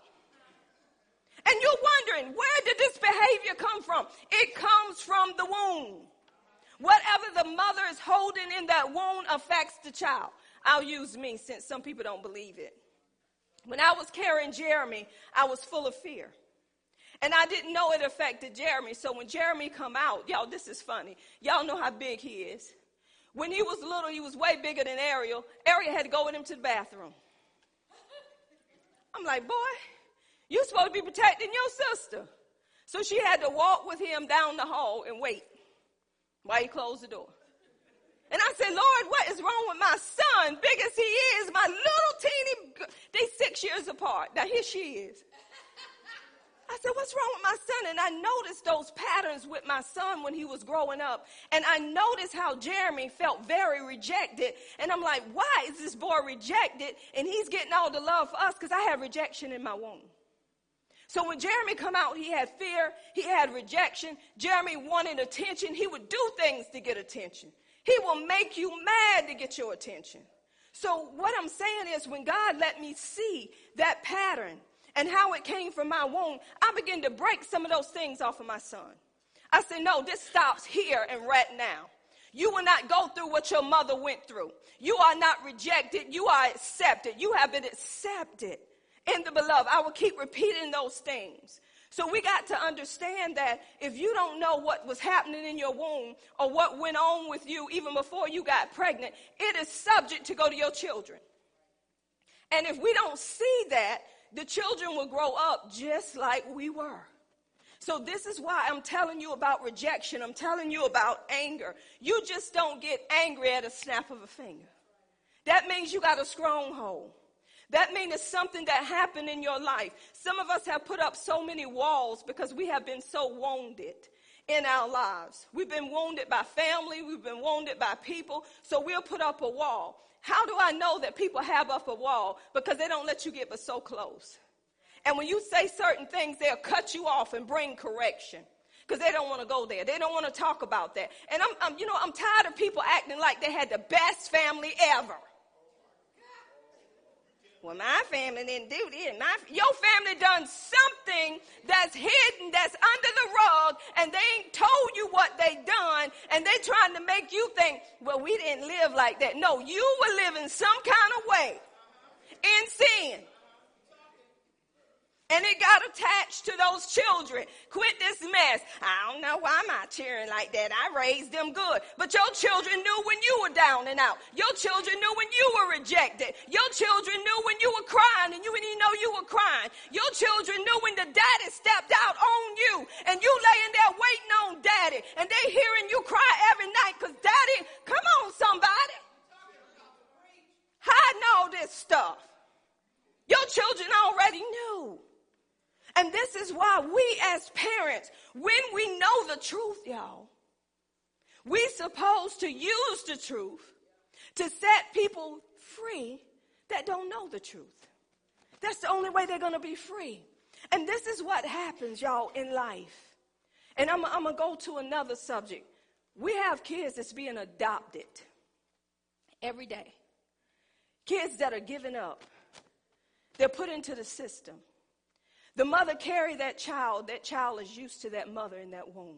And you're wondering, where did this behavior come from? It comes from the womb. Whatever the mother is holding in that womb affects the child. I'll use me since some people don't believe it. When I was carrying Jeremy, I was full of fear. And I didn't know it affected Jeremy. So when Jeremy come out, y'all, this is funny. Y'all know how big he is. When he was little, he was way bigger than Ariel. Ariel had to go with him to the bathroom. I'm like, boy, you're supposed to be protecting your sister. So she had to walk with him down the hall and wait while he closed the door. And I said, Lord, what is wrong with my son? Big as he is, my little teeny, they six years apart. Now here she is. I said, What's wrong with my son? And I noticed those patterns with my son when he was growing up. And I noticed how Jeremy felt very rejected. And I'm like, Why is this boy rejected? And he's getting all the love for us because I have rejection in my womb. So when Jeremy come out, he had fear, he had rejection. Jeremy wanted attention. He would do things to get attention. He will make you mad to get your attention. So what I'm saying is when God let me see that pattern, and how it came from my womb, I began to break some of those things off of my son. I said, no, this stops here and right now. You will not go through what your mother went through. You are not rejected. You are accepted. You have been accepted in the beloved. I will keep repeating those things. So we got to understand that if you don't know what was happening in your womb or what went on with you even before you got pregnant, it is subject to go to your children. And if we don't see that, the children will grow up just like we were. So, this is why I'm telling you about rejection. I'm telling you about anger. You just don't get angry at a snap of a finger. That means you got a stronghold. That means it's something that happened in your life. Some of us have put up so many walls because we have been so wounded in our lives. We've been wounded by family, we've been wounded by people, so we'll put up a wall. How do I know that people have up a wall? Because they don't let you get but so close. And when you say certain things, they'll cut you off and bring correction. because they don't want to go there. They don't want to talk about that. And I'm, I'm, you know, I'm tired of people acting like they had the best family ever. Well, my family didn't do this. My, your family done something that's hidden, that's under the rug, and they ain't told you what they done, and they trying to make you think, well, we didn't live like that. No, you were living some kind of way in sin. And it got attached to those children. Quit this mess. I don't know why my cheering like that. I raised them good. But your children knew when you were down and out. Your children knew when you were rejected. Your children knew when you were crying and you didn't know you were crying. Your children knew when the daddy stepped out on you and you laying there waiting on daddy and they hearing you cry every night because daddy, come on somebody. Hiding all this stuff. Your children already knew. And this is why we as parents, when we know the truth, y'all, we supposed to use the truth to set people free that don't know the truth. That's the only way they're going to be free. And this is what happens, y'all, in life. And I'm, I'm going to go to another subject. We have kids that's being adopted every day. Kids that are given up. They're put into the system. The mother carry that child, that child is used to that mother in that womb.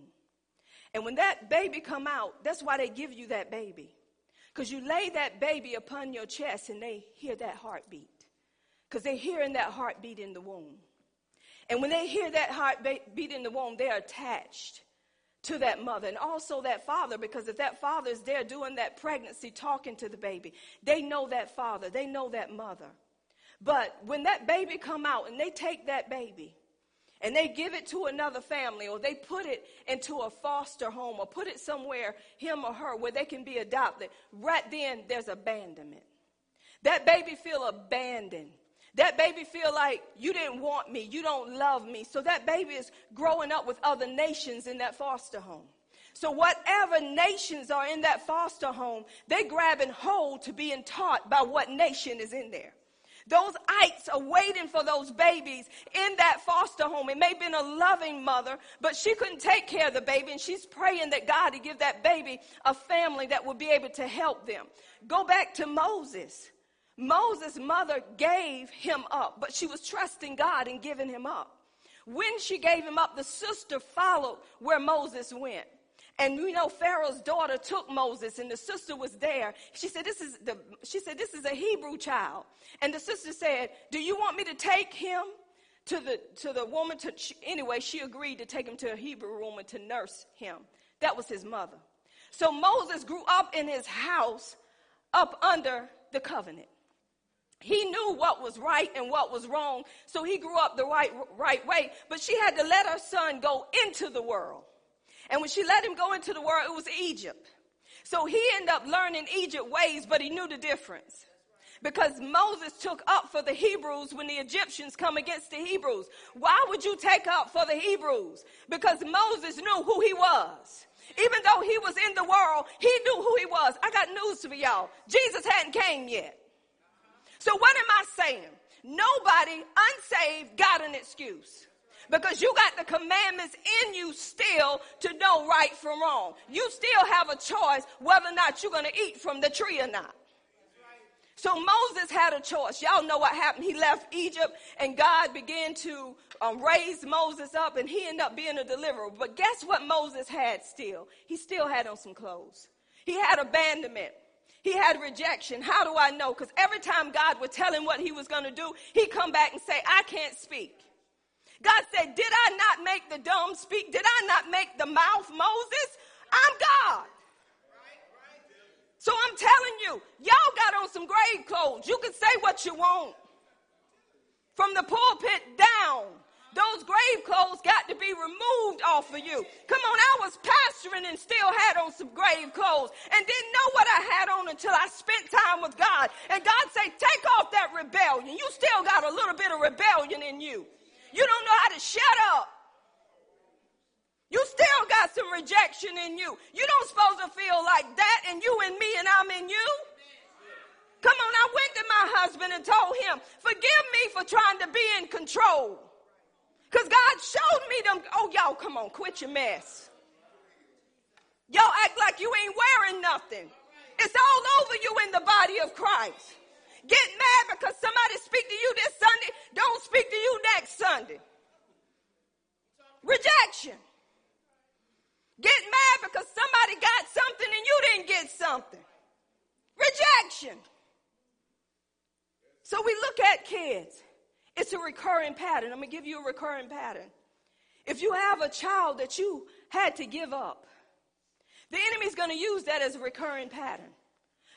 And when that baby come out, that's why they give you that baby. Because you lay that baby upon your chest and they hear that heartbeat. Because they're hearing that heartbeat in the womb. And when they hear that heartbeat in the womb, they're attached to that mother and also that father because if that father is there doing that pregnancy, talking to the baby, they know that father, they know that mother. But when that baby come out and they take that baby and they give it to another family or they put it into a foster home or put it somewhere, him or her, where they can be adopted, right then there's abandonment. That baby feel abandoned. That baby feel like you didn't want me, you don't love me. So that baby is growing up with other nations in that foster home. So whatever nations are in that foster home, they grabbing hold to being taught by what nation is in there. Those ites are waiting for those babies in that foster home. It may have been a loving mother, but she couldn't take care of the baby, and she's praying that God to give that baby a family that would be able to help them. Go back to Moses. Moses' mother gave him up, but she was trusting God and giving him up. When she gave him up, the sister followed where Moses went. And you know, Pharaoh's daughter took Moses and the sister was there. She said, this is the, she said, this is a Hebrew child. And the sister said, do you want me to take him to the, to the woman to, anyway, she agreed to take him to a Hebrew woman to nurse him. That was his mother. So Moses grew up in his house up under the covenant. He knew what was right and what was wrong, so he grew up the right, right way. But she had to let her son go into the world. And when she let him go into the world, it was Egypt. So he ended up learning Egypt ways, but he knew the difference. Because Moses took up for the Hebrews when the Egyptians come against the Hebrews. Why would you take up for the Hebrews? Because Moses knew who he was. Even though he was in the world, he knew who he was. I got news for y'all. Jesus hadn't came yet. So what am I saying? Nobody unsaved got an excuse because you got the commandments in you still to know right from wrong. You still have a choice whether or not you're going to eat from the tree or not. So Moses had a choice. Y'all know what happened. He left Egypt and God began to um, raise Moses up and he ended up being a deliverer. But guess what Moses had still? He still had on some clothes. He had abandonment. He had rejection. How do I know? Because every time God would tell him what he was going to do, he'd come back and say, I can't speak. God said, Did I not make the dumb speak? Did I not make the mouth Moses? I'm God. So I'm telling you, y'all got on some grave clothes. You can say what you want. From the pulpit down, those grave clothes got to be removed off of you. Come on, I was pastoring and still had on some grave clothes and didn't know what I had on until I spent time with God. And God said, Take off that rebellion. You still got a little bit of rebellion in you. You don't know how to shut up. You still got some rejection in you. You don't supposed to feel like that and you and me and I'm in you. Come on, I went to my husband and told him, forgive me for trying to be in control. Because God showed me them. Oh, y'all, come on, quit your mess. Y'all act like you ain't wearing nothing. It's all over you in the body of Christ. Get mad because somebody speak to you this Sunday, don't speak to you next Sunday. Rejection. Get mad because somebody got something and you didn't get something. Rejection. So we look at kids. It's a recurring pattern. I'm going to give you a recurring pattern. If you have a child that you had to give up, the enemy's going to use that as a recurring pattern.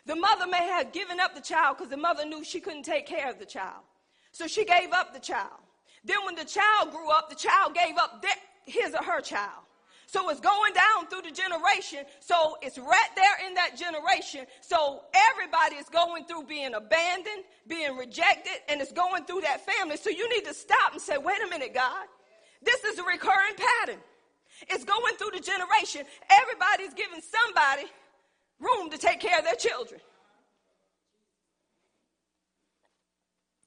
The mother may have given up the child because the mother knew she couldn't take care of the child. So she gave up the child. Then when the child grew up, the child gave up their, his or her child. So it's going down through the generation. So it's right there in that generation. So everybody is going through being abandoned, being rejected, and it's going through that family. So you need to stop and say, wait a minute, God. This is a recurring pattern. It's going through the generation. Everybody's giving somebody room to take care of their children.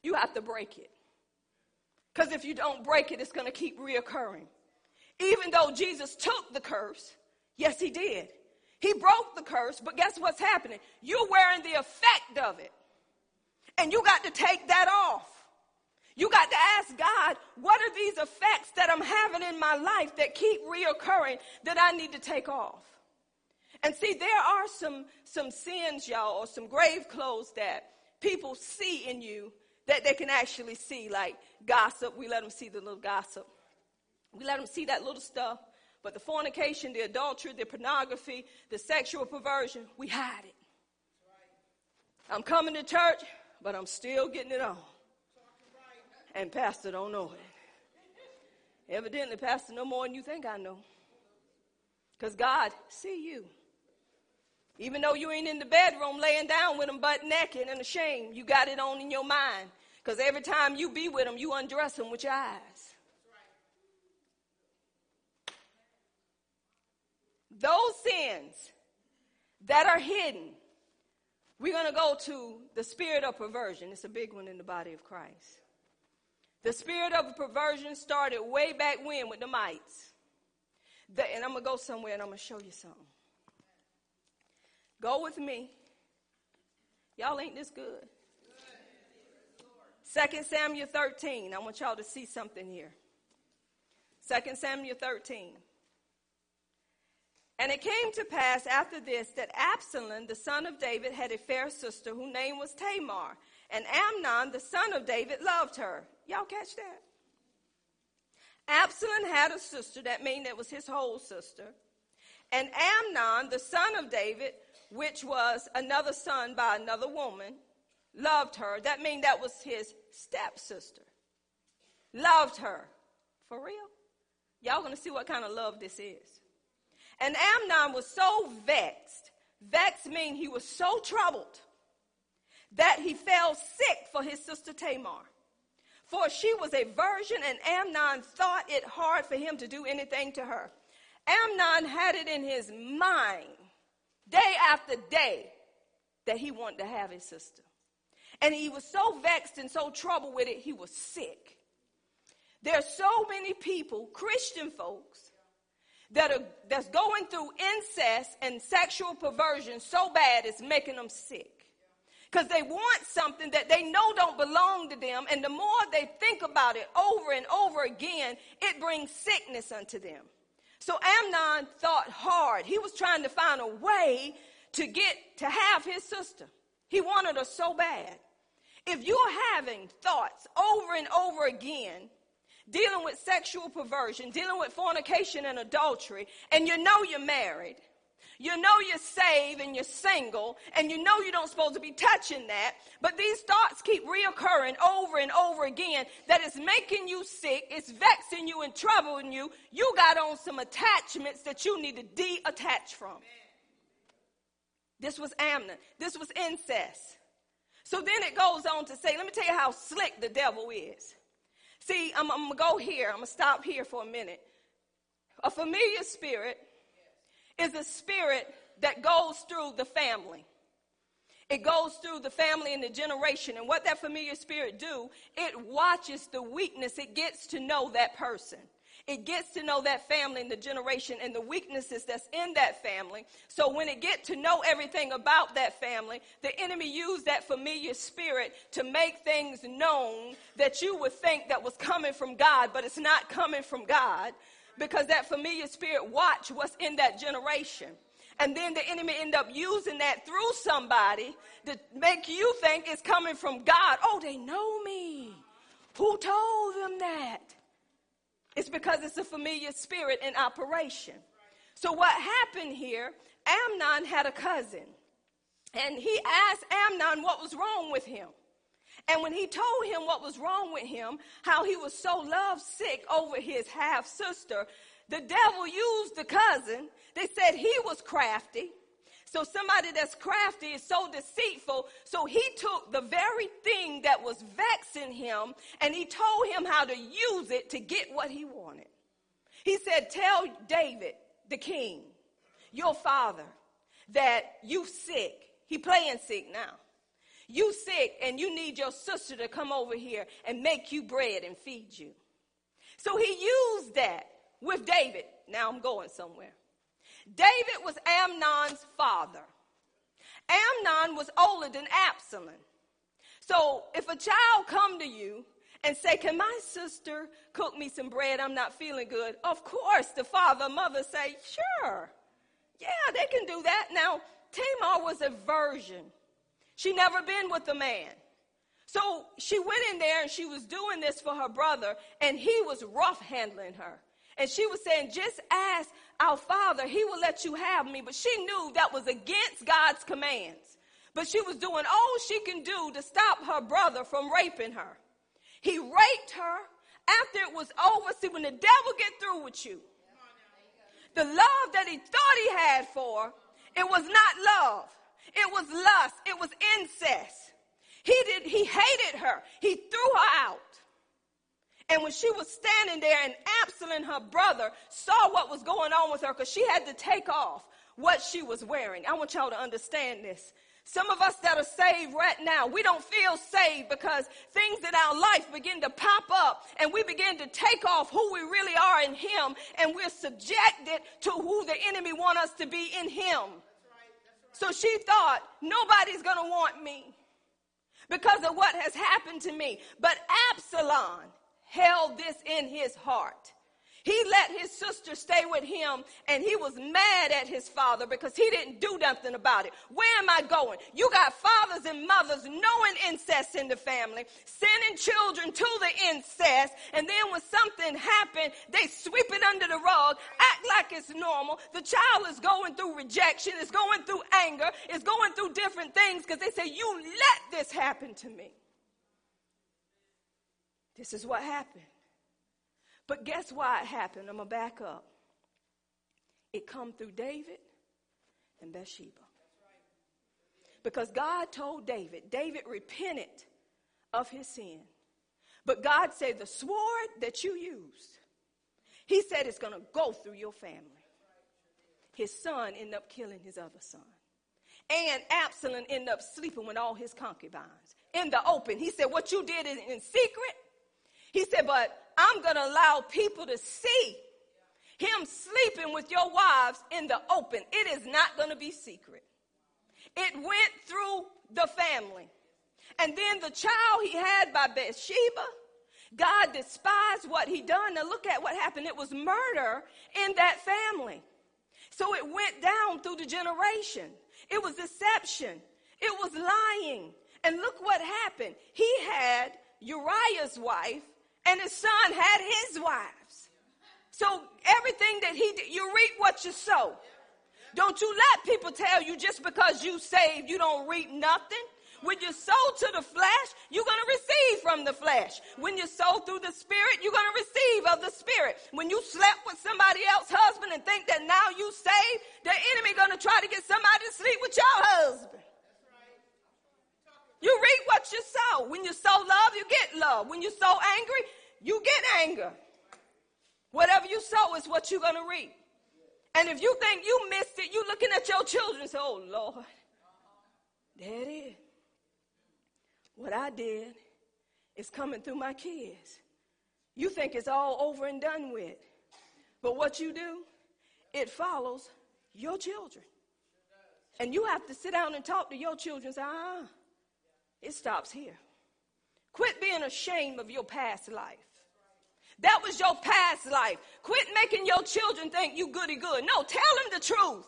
You have to break it. Because if you don't break it, it's going to keep reoccurring. Even though Jesus took the curse, yes, he did. He broke the curse, but guess what's happening? You're wearing the effect of it. And you got to take that off. You got to ask God, what are these effects that I'm having in my life that keep reoccurring that I need to take off? And see, there are some, some sins, y'all, or some grave clothes that people see in you that they can actually see, like gossip. We let them see the little gossip. We let them see that little stuff. But the fornication, the adultery, the pornography, the sexual perversion, we hide it. I'm coming to church, but I'm still getting it on. And Pastor don't know it. Evidently, Pastor, no more than you think I know. Because God see you. Even though you ain't in the bedroom laying down with them butt naked and ashamed, you got it on in your mind. Because every time you be with them, you undress them with your eyes. Those sins that are hidden, we're going to go to the spirit of perversion. It's a big one in the body of Christ. The spirit of perversion started way back when with the mites. The, and I'm going to go somewhere and I'm going to show you something. Go with me. Y'all ain't this good. 2 Samuel 13. I want y'all to see something here. 2 Samuel 13. And it came to pass after this that Absalom, the son of David, had a fair sister whose name was Tamar. And Amnon, the son of David, loved her. Y'all catch that? Absalom had a sister, that means it was his whole sister. And Amnon, the son of David, which was another son by another woman, loved her. That means that was his stepsister. Loved her. For real? Y'all gonna see what kind of love this is. And Amnon was so vexed. Vexed means he was so troubled that he fell sick for his sister Tamar. For she was a virgin, and Amnon thought it hard for him to do anything to her. Amnon had it in his mind day after day that he wanted to have his sister. And he was so vexed and so troubled with it, he was sick. There are so many people, Christian folks, that are that's going through incest and sexual perversion so bad it's making them sick. Because they want something that they know don't belong to them, and the more they think about it over and over again, it brings sickness unto them. So Amnon thought hard. He was trying to find a way to get to have his sister. He wanted her so bad. If you're having thoughts over and over again, dealing with sexual perversion, dealing with fornication and adultery, and you know you're married, you know you're saved and you're single, and you know you don't supposed to be touching that, but these thoughts keep reoccurring over and over again that it's making you sick, it's vexing you and troubling you. You got on some attachments that you need to de-attach from. This was Amnon. This was incest. So then it goes on to say, let me tell you how slick the devil is. See, I'm, I'm going to go here. I'm going to stop here for a minute. A familiar spirit is a spirit that goes through the family. It goes through the family and the generation. And what that familiar spirit do, it watches the weakness. It gets to know that person. It gets to know that family and the generation and the weaknesses that's in that family. So when it get to know everything about that family, the enemy used that familiar spirit to make things known that you would think that was coming from God, but it's not coming from God because that familiar spirit watch what's in that generation. And then the enemy end up using that through somebody to make you think it's coming from God. Oh, they know me. Who told them that? It's because it's a familiar spirit in operation. So what happened here, Amnon had a cousin. And he asked Amnon what was wrong with him. And when he told him what was wrong with him, how he was so love sick over his half sister, the devil used the cousin. They said he was crafty. So somebody that's crafty is so deceitful. So he took the very thing that was vexing him and he told him how to use it to get what he wanted. He said, tell David, the king, your father, that you sick. He playing sick now. You sick and you need your sister to come over here and make you bread and feed you. So he used that with David. Now I'm going somewhere. David was Amnon's father. Amnon was older than Absalom. So if a child come to you and say, can my sister cook me some bread? I'm not feeling good. Of course, the father, mother say, sure. Yeah, they can do that. Now, Tamar was a virgin. She never been with a man. So she went in there and she was doing this for her brother and he was rough handling her. And she was saying, just ask our father, he will let you have me. But she knew that was against God's commands. But she was doing all she can do to stop her brother from raping her. He raped her after it was over. See, when the devil get through with you, the love that he thought he had for, it was not love. It was lust. It was incest. He did, he hated her. He threw her out. And when she was standing there and Absalom, her brother, saw what was going on with her because she had to take off what she was wearing. I want y'all to understand this. Some of us that are saved right now, we don't feel saved because things in our life begin to pop up and we begin to take off who we really are in Him and we're subjected to who the enemy want us to be in Him. So she thought, nobody's going to want me because of what has happened to me. But Absalom, held this in his heart. He let his sister stay with him and he was mad at his father because he didn't do nothing about it. Where am I going? You got fathers and mothers knowing incest in the family, sending children to the incest, and then when something happened, they sweep it under the rug, act like it's normal. The child is going through rejection, is going through anger, is going through different things because they say, You let this happen to me. This is what happened. But guess why it happened? I'm going to back up. It come through David and Bathsheba. Because God told David, David repented of his sin. But God said the sword that you used, he said it's going to go through your family. His son ended up killing his other son. And Absalom ended up sleeping with all his concubines in the open. He said, What you did in secret, he said, but I'm going to allow people to see him sleeping with your wives in the open. It is not going to be secret. It went through the family. And then the child he had by Bathsheba, God despised what he done. Now look at what happened. It was murder in that family. So it went down through the generation. It was deception. It was lying. And look what happened. He had Uriah's wife and his son had his wives. So everything that he did, you reap what you sow. Don't you let people tell you just because you saved, you don't reap nothing. When you sow to the flesh, you're going to receive from the flesh. When you sow through the spirit, you're going to receive of the spirit. When you slept with somebody else's husband and think that now you saved, the enemy going to try to get somebody to sleep with your husband. You reap what you sow. When you sow love, you get love. When you sow angry, you get anger. Whatever you sow is what you're going to reap. And if you think you missed it, you're looking at your children and say, oh, Lord. It is. What I did is coming through my kids. You think it's all over and done with. But what you do, it follows your children. And you have to sit down and talk to your children and say, ah, it stops here. Quit being ashamed of your past life. That was your past life. Quit making your children think you goody good. No, tell them the truth.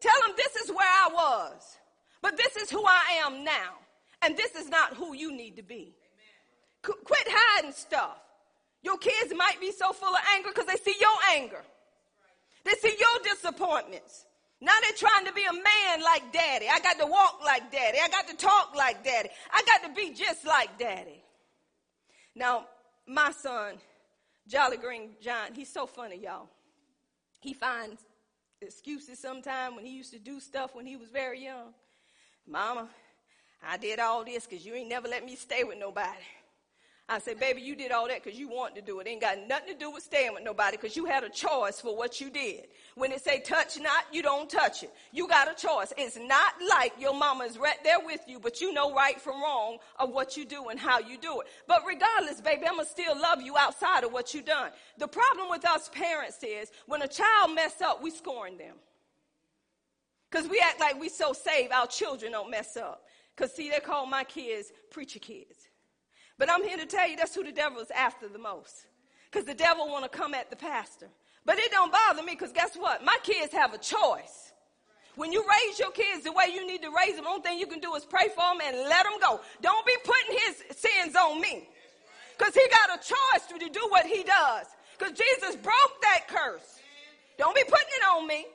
Tell them this is where I was, but this is who I am now. And this is not who you need to be. Qu- quit hiding stuff. Your kids might be so full of anger because they see your anger. They see your disappointments. Now they're trying to be a man like daddy. I got to walk like daddy. I got to talk like daddy. I got to be just like daddy. Now, my son, Jolly Green John, he's so funny, y'all. He finds excuses sometimes when he used to do stuff when he was very young. Mama, I did all this because you ain't never let me stay with nobody. I said, baby, you did all that because you wanted to do it. it. Ain't got nothing to do with staying with nobody because you had a choice for what you did. When it say touch not, you don't touch it. You got a choice. It's not like your mama is right there with you, but you know right from wrong of what you do and how you do it. But regardless, baby, I'm going to still love you outside of what you done. The problem with us parents is when a child mess up, we scorn them. Because we act like we so saved our children don't mess up. Because see, they call my kids preacher kids. But I'm here to tell you that's who the devil is after the most. Because the devil want to come at the pastor. But it don't bother me because guess what? My kids have a choice. When you raise your kids the way you need to raise them, the only thing you can do is pray for them and let them go. Don't be putting his sins on me. Because he got a choice to do what he does. Because Jesus broke that curse. Don't be putting it on me.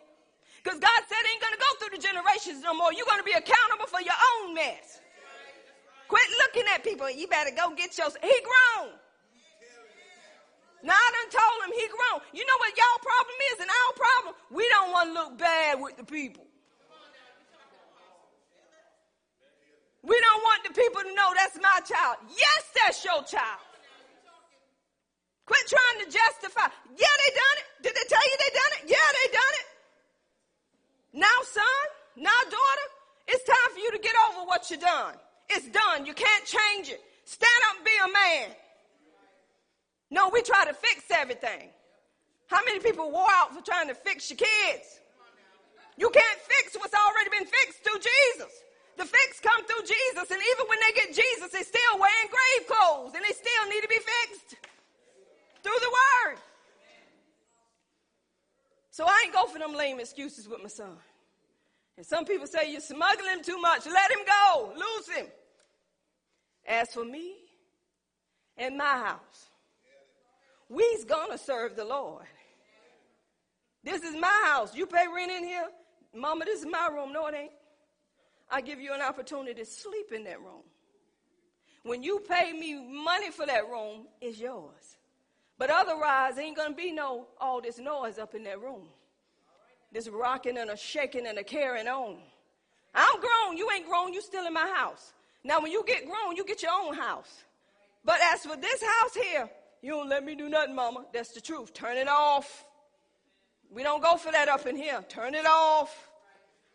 Because God said he ain't going to go through the generations no more. You're going to be accountable for your own mess. Quit looking at people. You better go get your. He grown. Now I done told him he grown. You know what y'all problem is and our problem? We don't want to look bad with the people. We don't want the people to know that's my child. Yes, that's your child. Quit trying to justify. Yeah, they done it. Did they tell you they done it? Yeah, they done it. Now, son, now, daughter, it's time for you to get over what you done. It's done. You can't change it. Stand up and be a man. No, we try to fix everything. How many people wore out for trying to fix your kids? You can't fix what's already been fixed through Jesus. The fix come through Jesus, and even when they get Jesus, they still wearing grave clothes, and they still need to be fixed through the Word. So I ain't go for them lame excuses with my son. And some people say you're smuggling too much. Let him go. Lose him. As for me and my house, we's gonna serve the Lord. This is my house. You pay rent in here? Mama, this is my room. No, it ain't. I give you an opportunity to sleep in that room. When you pay me money for that room, it's yours. But otherwise, ain't gonna be no all this noise up in that room. This rocking and a shaking and a carrying on. I'm grown. You ain't grown. You still in my house. Now, when you get grown, you get your own house. But as for this house here, you don't let me do nothing, mama. That's the truth. Turn it off. We don't go for that up in here. Turn it off.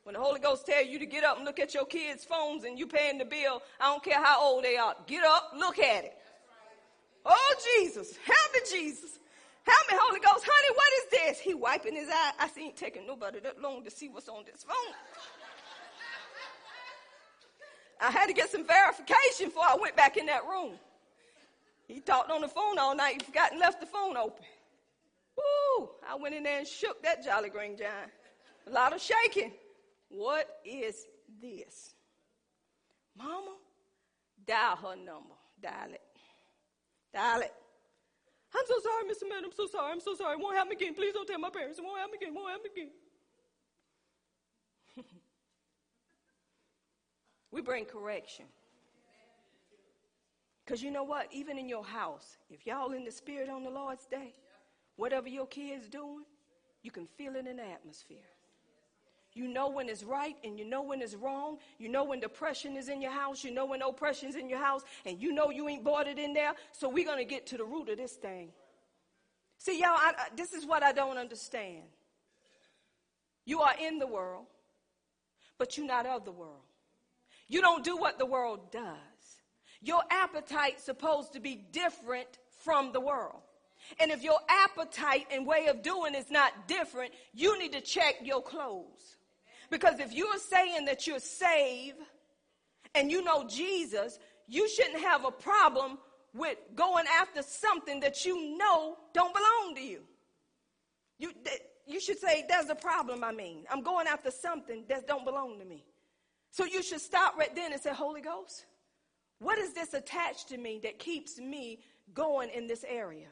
When the Holy Ghost tell you to get up and look at your kids' phones and you paying the bill, I don't care how old they are. Get up, look at it. Oh, Jesus. Help me, Jesus. Help me, Holy Ghost. Honey, what is this? He wiping his eye. I see ain't taking nobody that long to see what's on this phone. I had to get some verification before I went back in that room. He talked on the phone all night. He forgot and left the phone open. Woo! I went in there and shook that Jolly Green Giant. A lot of shaking. What is this? Mama, dial her number. Dial it. Dial it. I'm so sorry, Mr. Man. I'm so sorry. I'm so sorry. It won't happen again. Please don't tell my parents. It won't happen again. It won't happen again. we bring correction. Because you know what? Even in your house, if y'all in the spirit on the Lord's day, whatever your kids doing, you can feel it in the atmosphere. You know when it's right and you know when it's wrong. You know when depression is in your house. You know when oppression is in your house. And you know you ain't bought it in there. So we're going to get to the root of this thing. See, y'all, I, I, this is what I don't understand. You are in the world, but you're not of the world. You don't do what the world does. Your appetite's supposed to be different from the world. And if your appetite and way of doing is not different, you need to check your clothes. Because if you're saying that you're saved and you know Jesus, you shouldn't have a problem with going after something that you know don't belong to you. You, you should say, there's a problem, I mean. I'm going after something that don't belong to me. So you should stop right then and say, Holy Ghost, what is this attached to me that keeps me going in this area?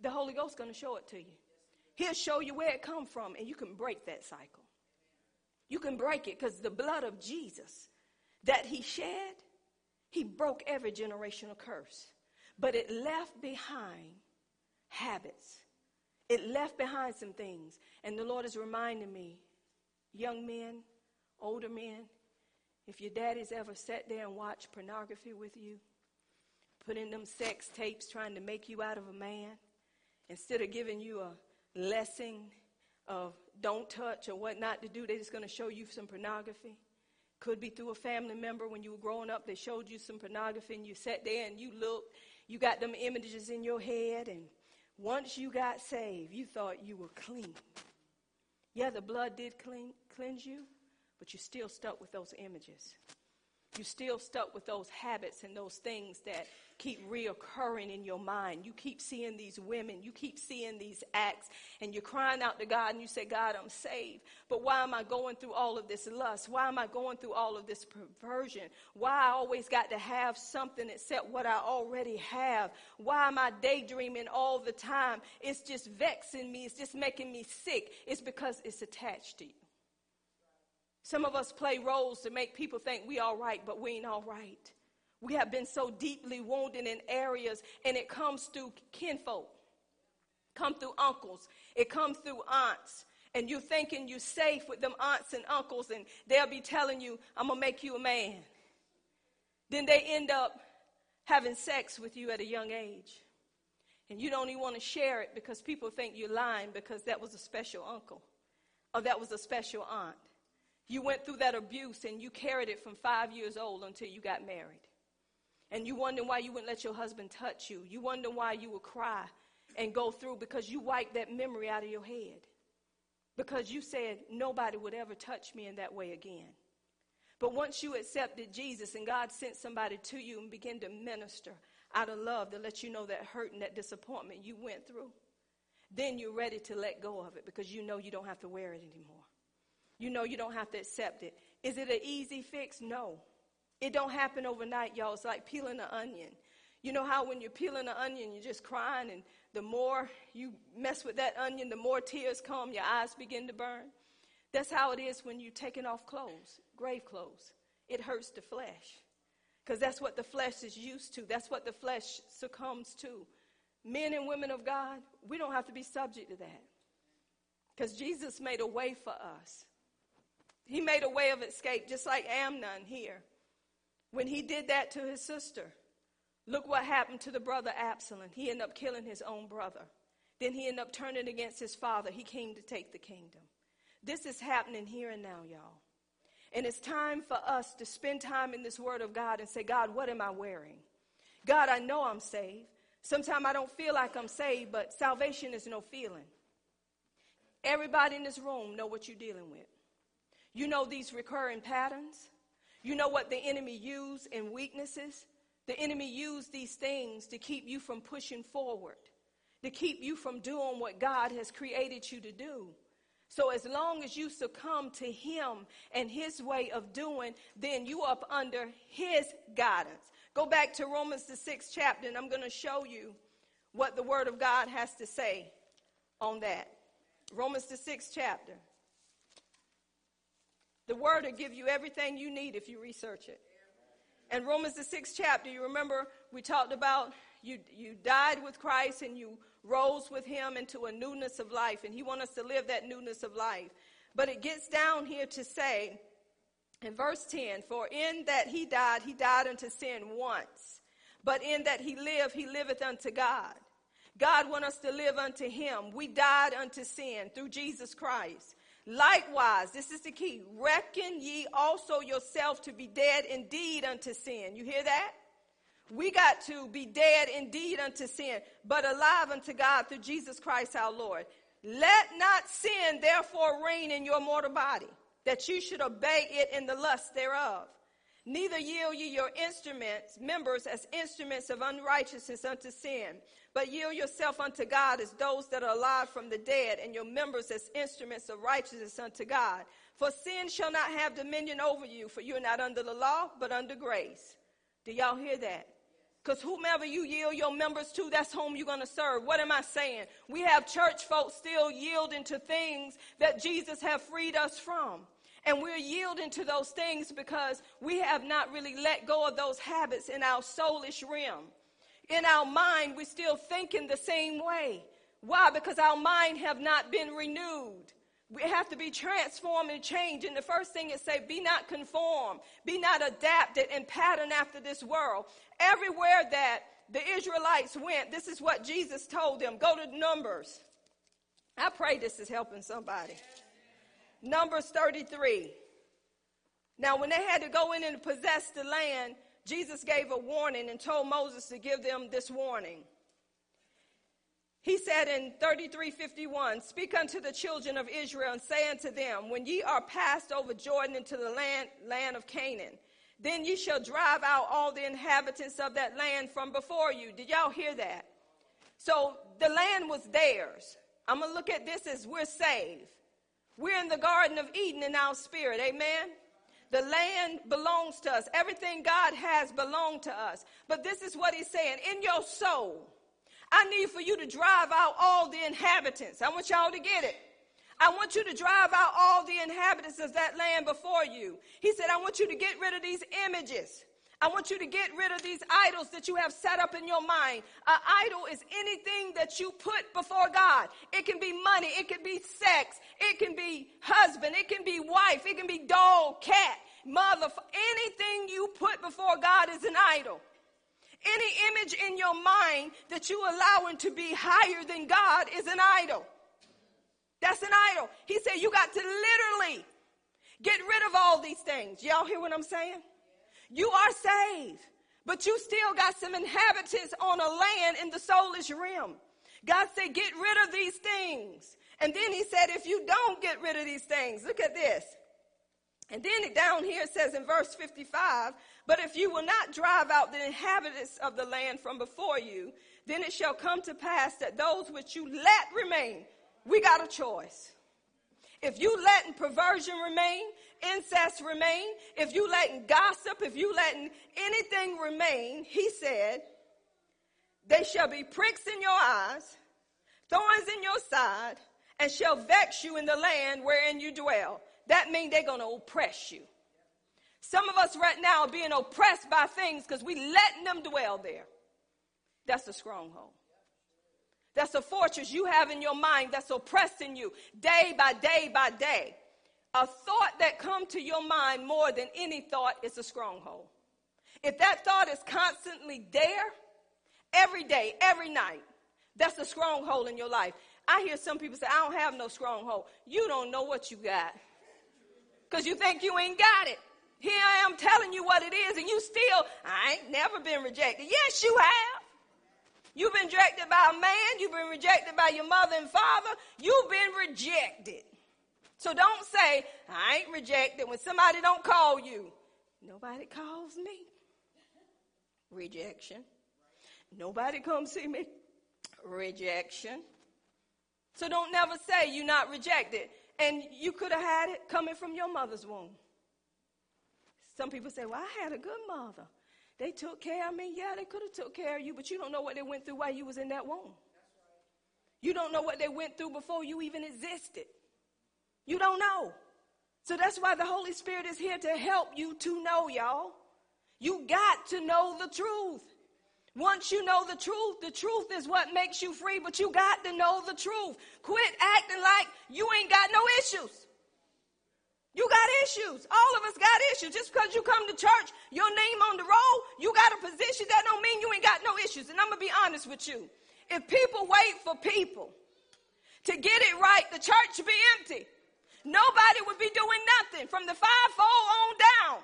The Holy Ghost going to show it to you. He'll show you where it come from and you can break that cycle. You can break it because the blood of Jesus that he shed, he broke every generational curse. But it left behind habits. It left behind some things. And the Lord is reminding me, young men, older men, if your daddy's ever sat there and watched pornography with you, put in them sex tapes trying to make you out of a man, instead of giving you a lesson of don't touch or what not to do, they're just going to show you some pornography. Could be through a family member when you were growing up, they showed you some pornography and you sat there and you looked, you got them images in your head, and once you got saved, you thought you were clean. Yeah, the blood did clean, cleanse you, but you're still stuck with those images. You're still stuck with those habits and those things that keep reoccurring in your mind. You keep seeing these women, you keep seeing these acts, and you're crying out to God and you say, God, I'm saved. But why am I going through all of this lust? Why am I going through all of this perversion? Why I always got to have something except what I already have? Why am I daydreaming all the time? It's just vexing me, it's just making me sick. It's because it's attached to you. Some of us play roles to make people think we all right, but we ain't all right. We have been so deeply wounded in areas, and it comes through kinfolk, come through uncles, it comes through aunts. And you're thinking you're safe with them aunts and uncles, and they'll be telling you, I'm gonna make you a man. Then they end up having sex with you at a young age. And you don't even want to share it because people think you're lying because that was a special uncle or that was a special aunt. You went through that abuse and you carried it from five years old until you got married. And you wonder why you wouldn't let your husband touch you. You wonder why you would cry and go through because you wiped that memory out of your head. Because you said, nobody would ever touch me in that way again. But once you accepted Jesus and God sent somebody to you and began to minister out of love to let you know that hurt and that disappointment you went through, then you're ready to let go of it because you know you don't have to wear it anymore you know you don't have to accept it. Is it an easy fix? No. It don't happen overnight, y'all. It's like peeling an onion. You know how when you're peeling an onion, you're just crying, and the more you mess with that onion, the more tears come, your eyes begin to burn. That's how it is when you're taking off clothes, grave clothes. It hurts the flesh because that's what the flesh is used to, that's what the flesh succumbs to. Men and women of God, we don't have to be subject to that because Jesus made a way for us. He made a way of escape, just like Amnon here. When he did that to his sister, look what happened to the brother Absalom. He ended up killing his own brother. Then he ended up turning against his father. He came to take the kingdom. This is happening here and now, y'all. And it's time for us to spend time in this Word of God and say, God, what am I wearing? God, I know I'm saved. Sometimes I don't feel like I'm saved, but salvation is no feeling. Everybody in this room know what you're dealing with. You know these recurring patterns. You know what the enemy used in weaknesses. The enemy used these things to keep you from pushing forward, to keep you from doing what God has created you to do. So as long as you succumb to him and his way of doing, then you up under his guidance. Go back to Romans the sixth chapter, and I'm going to show you what the word of God has to say on that. Romans the sixth chapter. The word will give you everything you need if you research it. And Romans the sixth chapter, you remember we talked about you, you died with Christ and you rose with him into a newness of life. And he wants us to live that newness of life. But it gets down here to say in verse 10 For in that he died, he died unto sin once. But in that he lived, he liveth unto God. God want us to live unto him. We died unto sin through Jesus Christ. Likewise, this is the key. Reckon ye also yourself to be dead indeed unto sin. You hear that? We got to be dead indeed unto sin, but alive unto God through Jesus Christ our Lord. Let not sin therefore reign in your mortal body, that you should obey it in the lust thereof. Neither yield ye your instruments, members, as instruments of unrighteousness unto sin, but yield yourself unto God as those that are alive from the dead, and your members as instruments of righteousness unto God. For sin shall not have dominion over you, for you are not under the law, but under grace. Do y'all hear that? Because whomever you yield your members to, that's whom you're going to serve. What am I saying? We have church folks still yielding to things that Jesus have freed us from. And we're yielding to those things because we have not really let go of those habits in our soulish realm. In our mind, we're still thinking the same way. Why? Because our mind have not been renewed. We have to be transformed and changed. And the first thing is say, be not conformed, be not adapted and pattern after this world. Everywhere that the Israelites went, this is what Jesus told them. Go to Numbers. I pray this is helping somebody. Numbers 33. Now, when they had to go in and possess the land, Jesus gave a warning and told Moses to give them this warning. He said in 3351, Speak unto the children of Israel and say unto them, When ye are passed over Jordan into the land, land of Canaan, then ye shall drive out all the inhabitants of that land from before you. Did y'all hear that? So the land was theirs. I'm going to look at this as we're saved. We're in the Garden of Eden in our spirit. Amen. The land belongs to us. Everything God has belonged to us. But this is what he's saying. In your soul, I need for you to drive out all the inhabitants. I want y'all to get it. I want you to drive out all the inhabitants of that land before you. He said, I want you to get rid of these images. I want you to get rid of these idols that you have set up in your mind. An idol is anything that you put before God. It can be money, it can be sex, it can be husband, it can be wife, it can be dog, cat, mother. Anything you put before God is an idol. Any image in your mind that you allowing to be higher than God is an idol. That's an idol. He said you got to literally get rid of all these things. Y'all hear what I'm saying? You are saved, but you still got some inhabitants on a land in the soulish realm. God said, get rid of these things. And then he said, if you don't get rid of these things, look at this. And then down here it says in verse 55, but if you will not drive out the inhabitants of the land from before you, then it shall come to pass that those which you let remain, we got a choice. If you letting perversion remain, incest remain, if you letting gossip, if you letting anything remain, he said, they shall be pricks in your eyes, thorns in your side, and shall vex you in the land wherein you dwell. That means they're going to oppress you. Some of us right now are being oppressed by things because we letting them dwell there. That's a stronghold. That's a fortress you have in your mind that's oppressing you day by day by day. A thought that come to your mind more than any thought is a stronghold. If that thought is constantly there, every day, every night, that's a stronghold in your life. I hear some people say, I don't have no stronghold. You don't know what you got. Because you think you ain't got it. Here I am telling you what it is, and you still, I ain't never been rejected. Yes, you have. You've been rejected by a man. You've been rejected by your mother and father. You've been rejected. So don't say, I ain't rejected when somebody don't call you. Nobody calls me. Rejection. Nobody comes see me. Rejection. So don't never say you're not rejected. And you could have had it coming from your mother's womb. Some people say, well, I had a good mother. They took care of me. Yeah, they could have took care of you, but you don't know what they went through while you was in that womb. You don't know what they went through before you even existed. You don't know. So that's why the Holy Spirit is here to help you to know, y'all. You got to know the truth. Once you know the truth, the truth is what makes you free, but you got to know the truth. Quit acting like you ain't got no issues. You got issues. All of us got issues. Just because you come to church, your name on the roll, you got a position, that don't mean you ain't got no issues. And I'm going to be honest with you. If people wait for people to get it right, the church be empty. Nobody would be doing nothing from the fivefold on down.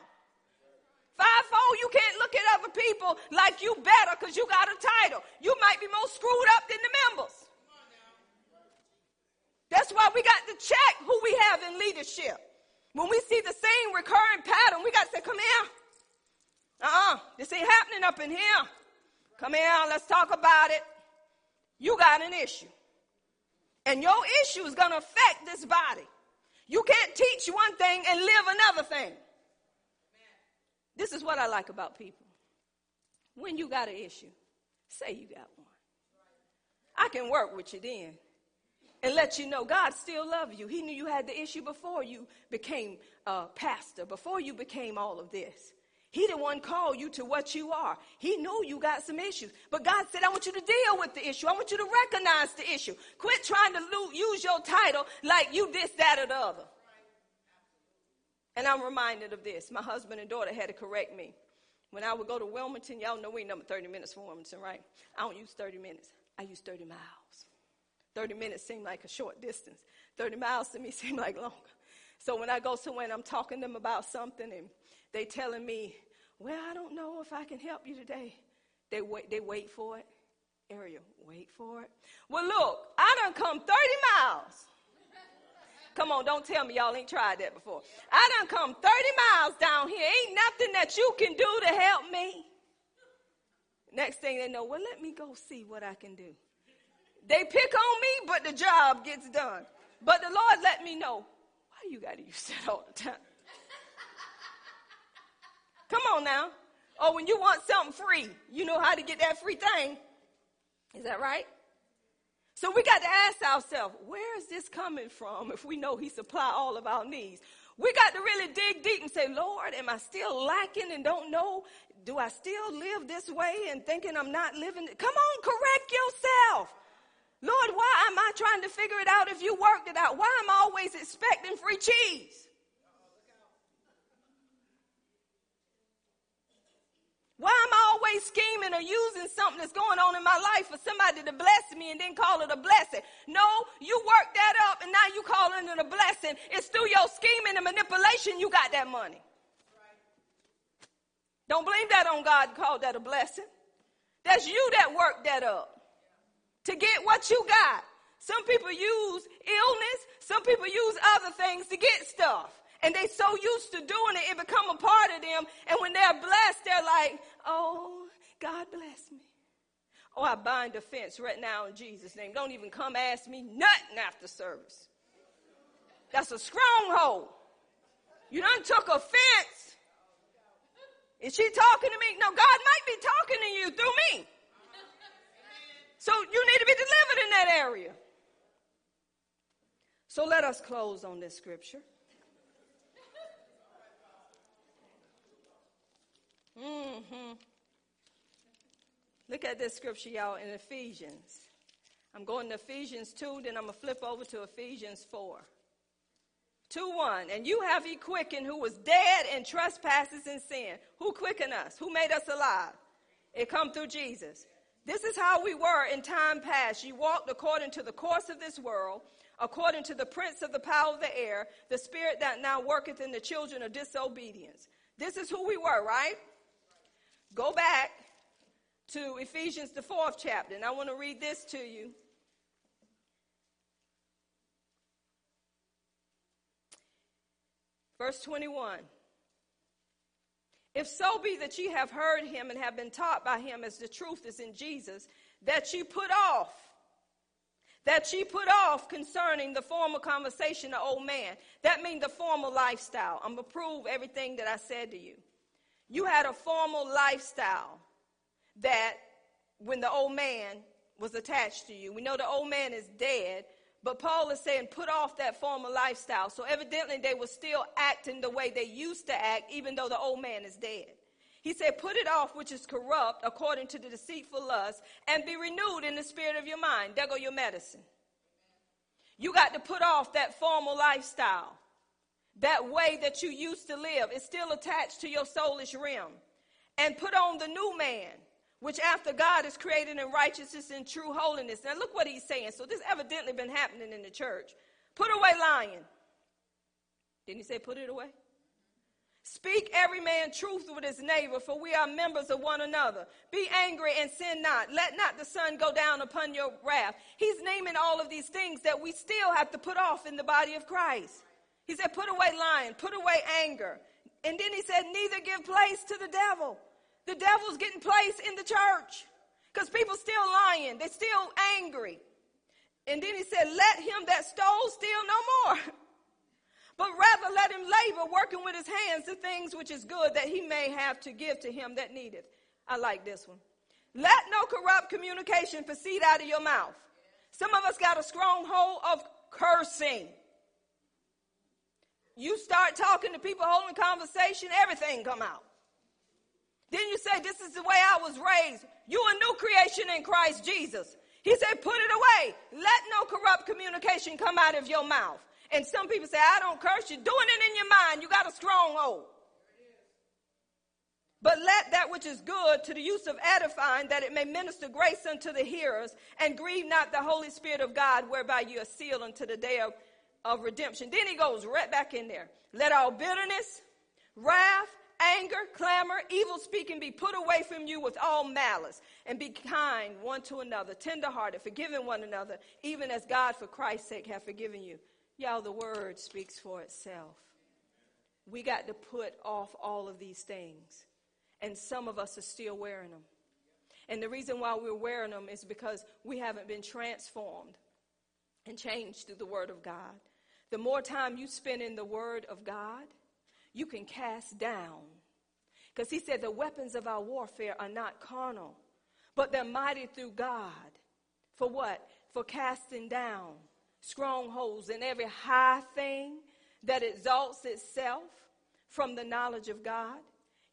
Fivefold, you can't look at other people like you better because you got a title. You might be more screwed up than the members. That's why we got to check who we have in leadership. When we see the same recurring pattern, we got to say, come here. Uh-uh, this ain't happening up in here. Come here, let's talk about it. You got an issue. And your issue is going to affect this body. You can't teach one thing and live another thing. This is what I like about people. When you got an issue, say you got one. I can work with you then and let you know God still loves you. He knew you had the issue before you became a pastor, before you became all of this. He the one called you to what you are. He knew you got some issues. But God said, I want you to deal with the issue. I want you to recognize the issue. Quit trying to use your title like you this, that, or the other. And I'm reminded of this. My husband and daughter had to correct me. When I would go to Wilmington, y'all know we number 30 minutes from Wilmington, right? I don't use 30 minutes. I use 30 miles. 30 minutes seem like a short distance. 30 miles to me seem like longer. So when I go somewhere and I'm talking to them about something and they telling me, well, I don't know if I can help you today. They wait, they wait for it. Ariel, wait for it. Well, look, I done come 30 miles Come on, don't tell me y'all ain't tried that before. I done come 30 miles down here. Ain't nothing that you can do to help me. Next thing they know, well, let me go see what I can do. They pick on me, but the job gets done. But the Lord let me know, why you got to use that all the time? Come on now. Or when you want something free, you know how to get that free thing. Is that right? So we got to ask ourselves, where is this coming from if we know he supply all of our needs? We got to really dig deep and say, Lord, am I still lacking and don't know? Do I still live this way and thinking I'm not living? Come on, correct yourself. Lord, why am I trying to figure it out if you worked it out? Why am I always expecting free cheese? Why am I always scheming or using something that's going on in my life for somebody to bless me and then call it a blessing? No, you worked that up and now you call it a blessing. It's through your scheming and manipulation you got that money. Don't blame that on God Call that a blessing. That's you that worked that up to get what you got. Some people use illness, some people use other things to get stuff and they so used to doing it, it become a part of them. And when they're blessed, they're like, oh, God bless me. Oh, I bind offense right now in Jesus' name. Don't even come ask me nothing after service. That's a stronghold. You done took offense. Is she talking to me? No, God might be talking to you through me. So you need to be delivered in that area. So let us close on this scripture. Mm-hmm. Look at this scripture, y'all, in Ephesians. I'm going to Ephesians 2, then I'm going to flip over to Ephesians 4. 2 1. And you have he quickened who was dead in trespasses and sin. Who quickened us? Who made us alive? It come through Jesus. This is how we were in time past. You walked according to the course of this world, according to the prince of the power of the air, the spirit that now worketh in the children of disobedience. This is who we were, right? Go back to Ephesians, the fourth chapter, and I want to read this to you. Verse 21. If so be that ye have heard him and have been taught by him as the truth is in Jesus, that ye put off, that ye put off concerning the former conversation of old man. That means the former lifestyle. I'm going to prove everything that I said to you. You had a formal lifestyle that when the old man was attached to you. We know the old man is dead, but Paul is saying put off that former lifestyle. So evidently they were still acting the way they used to act, even though the old man is dead. He said, Put it off which is corrupt according to the deceitful lust, and be renewed in the spirit of your mind. There go your medicine. You got to put off that formal lifestyle that way that you used to live is still attached to your soulish realm. And put on the new man, which after God is created in righteousness and true holiness. Now look what he's saying. So this evidently been happening in the church. Put away lying. Didn't he say put it away? Speak every man truth with his neighbor, for we are members of one another. Be angry and sin not. Let not the sun go down upon your wrath. He's naming all of these things that we still have to put off in the body of Christ. He said, put away lying, put away anger. And then he said, neither give place to the devil. The devil's getting place in the church because people still lying. They're still angry. And then he said, let him that stole steal no more. but rather let him labor, working with his hands the things which is good that he may have to give to him that needeth. I like this one. Let no corrupt communication proceed out of your mouth. Some of us got a stronghold of cursing. You start talking to people, holding conversation, everything come out. Then you say, this is the way I was raised. You a new creation in Christ Jesus. He said, put it away. Let no corrupt communication come out of your mouth. And some people say, I don't curse you. Doing it in your mind. You got a stronghold. But let that which is good to the use of edifying, that it may minister grace unto the hearers, and grieve not the Holy Spirit of God, whereby you are sealed unto the day of, of redemption. Then he goes right back in there. Let all bitterness, wrath, anger, clamor, evil speaking be put away from you with all malice, and be kind one to another, tenderhearted, forgiving one another, even as God for Christ's sake have forgiven you. Y'all, the word speaks for itself. We got to put off all of these things. And some of us are still wearing them. And the reason why we're wearing them is because we haven't been transformed and changed through the Word of God. The more time you spend in the Word of God, you can cast down. Because He said the weapons of our warfare are not carnal, but they're mighty through God. For what? For casting down strongholds and every high thing that exalts itself from the knowledge of God.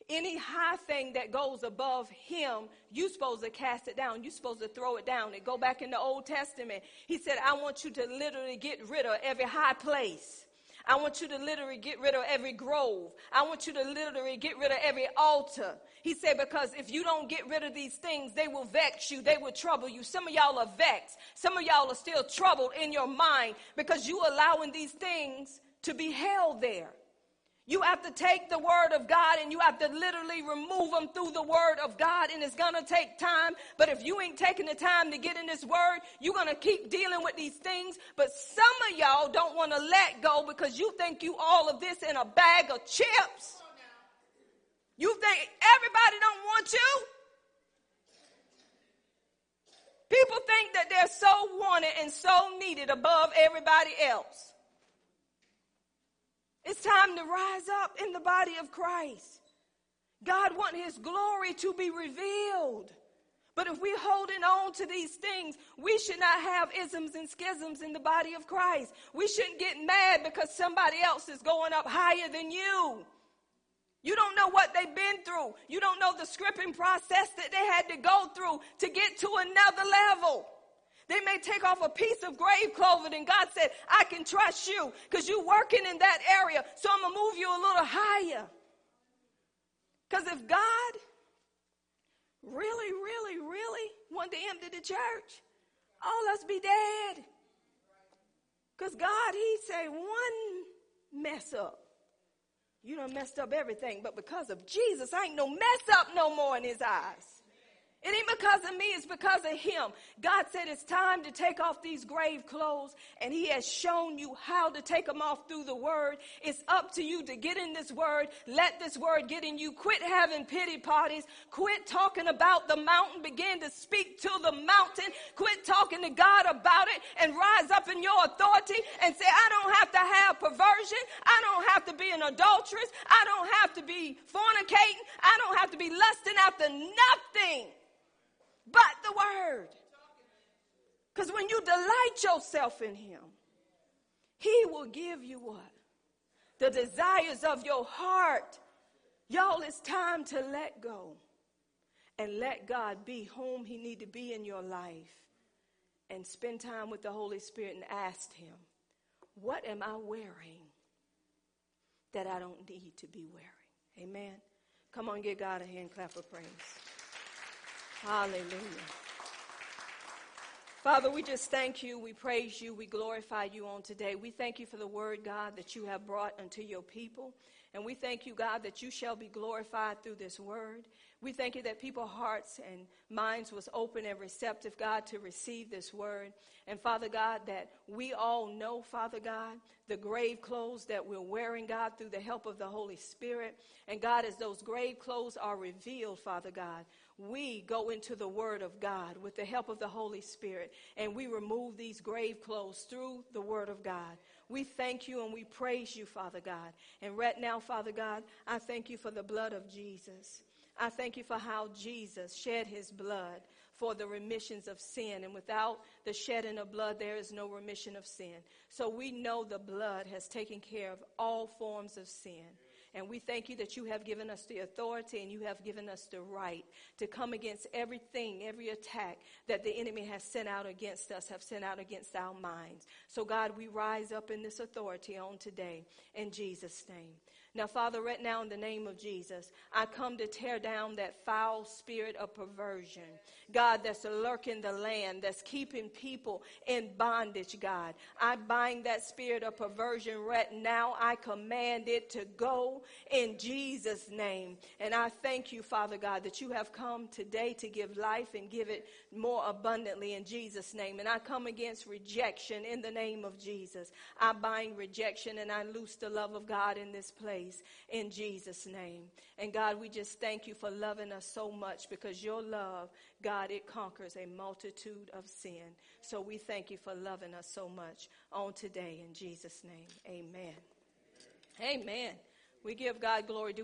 Any high thing that goes above him, you're supposed to cast it down. You're supposed to throw it down. And go back in the Old Testament. He said, I want you to literally get rid of every high place. I want you to literally get rid of every grove. I want you to literally get rid of every altar. He said, because if you don't get rid of these things, they will vex you. They will trouble you. Some of y'all are vexed. Some of y'all are still troubled in your mind because you're allowing these things to be held there. You have to take the word of God and you have to literally remove them through the word of God, and it's gonna take time. But if you ain't taking the time to get in this word, you're gonna keep dealing with these things. But some of y'all don't wanna let go because you think you all of this in a bag of chips. You think everybody don't want you? People think that they're so wanted and so needed above everybody else. It's time to rise up in the body of Christ. God wants his glory to be revealed. But if we're holding on to these things, we should not have isms and schisms in the body of Christ. We shouldn't get mad because somebody else is going up higher than you. You don't know what they've been through. You don't know the scripting process that they had to go through to get to another level. They may take off a piece of grave clothing, and God said, I can trust you because you're working in that area, so I'm going to move you a little higher. Because if God really, really, really wanted to empty the church, all us be dead. Because God, He say one mess up. You done messed up everything, but because of Jesus, I ain't no mess up no more in His eyes. It ain't because of me, it's because of him. God said it's time to take off these grave clothes, and he has shown you how to take them off through the word. It's up to you to get in this word. Let this word get in you. Quit having pity parties. Quit talking about the mountain. Begin to speak to the mountain. Quit talking to God about it and rise up in your authority and say, I don't have to have perversion. I don't have to be an adulteress. I don't have to be fornicating. I don't have to be lusting after nothing but the word. Because when you delight yourself in him, he will give you what? The desires of your heart. Y'all, it's time to let go and let God be whom he need to be in your life and spend time with the Holy Spirit and ask him, what am I wearing that I don't need to be wearing? Amen. Come on, give God a hand clap of praise. Hallelujah. Father, we just thank you, we praise you, we glorify you on today. We thank you for the word, God, that you have brought unto your people. And we thank you, God, that you shall be glorified through this word. We thank you that people's hearts and minds was open and receptive, God, to receive this word. And Father God, that we all know, Father God, the grave clothes that we're wearing, God, through the help of the Holy Spirit. And God, as those grave clothes are revealed, Father God, we go into the Word of God with the help of the Holy Spirit and we remove these grave clothes through the Word of God. We thank you and we praise you, Father God. And right now, Father God, I thank you for the blood of Jesus. I thank you for how Jesus shed his blood for the remissions of sin. And without the shedding of blood, there is no remission of sin. So we know the blood has taken care of all forms of sin. And we thank you that you have given us the authority and you have given us the right to come against everything, every attack that the enemy has sent out against us, have sent out against our minds. So, God, we rise up in this authority on today in Jesus' name. Now, Father, right now in the name of Jesus, I come to tear down that foul spirit of perversion. God, that's lurking the land, that's keeping people in bondage, God. I bind that spirit of perversion right now. I command it to go in Jesus' name. And I thank you, Father God, that you have come today to give life and give it more abundantly in Jesus' name. And I come against rejection in the name of Jesus. I bind rejection and I loose the love of God in this place in Jesus' name. And God, we just thank you for loving us so much because your love, God, it conquers a multitude of sin. So we thank you for loving us so much on today in Jesus' name. Amen. Amen. We give God glory. Do we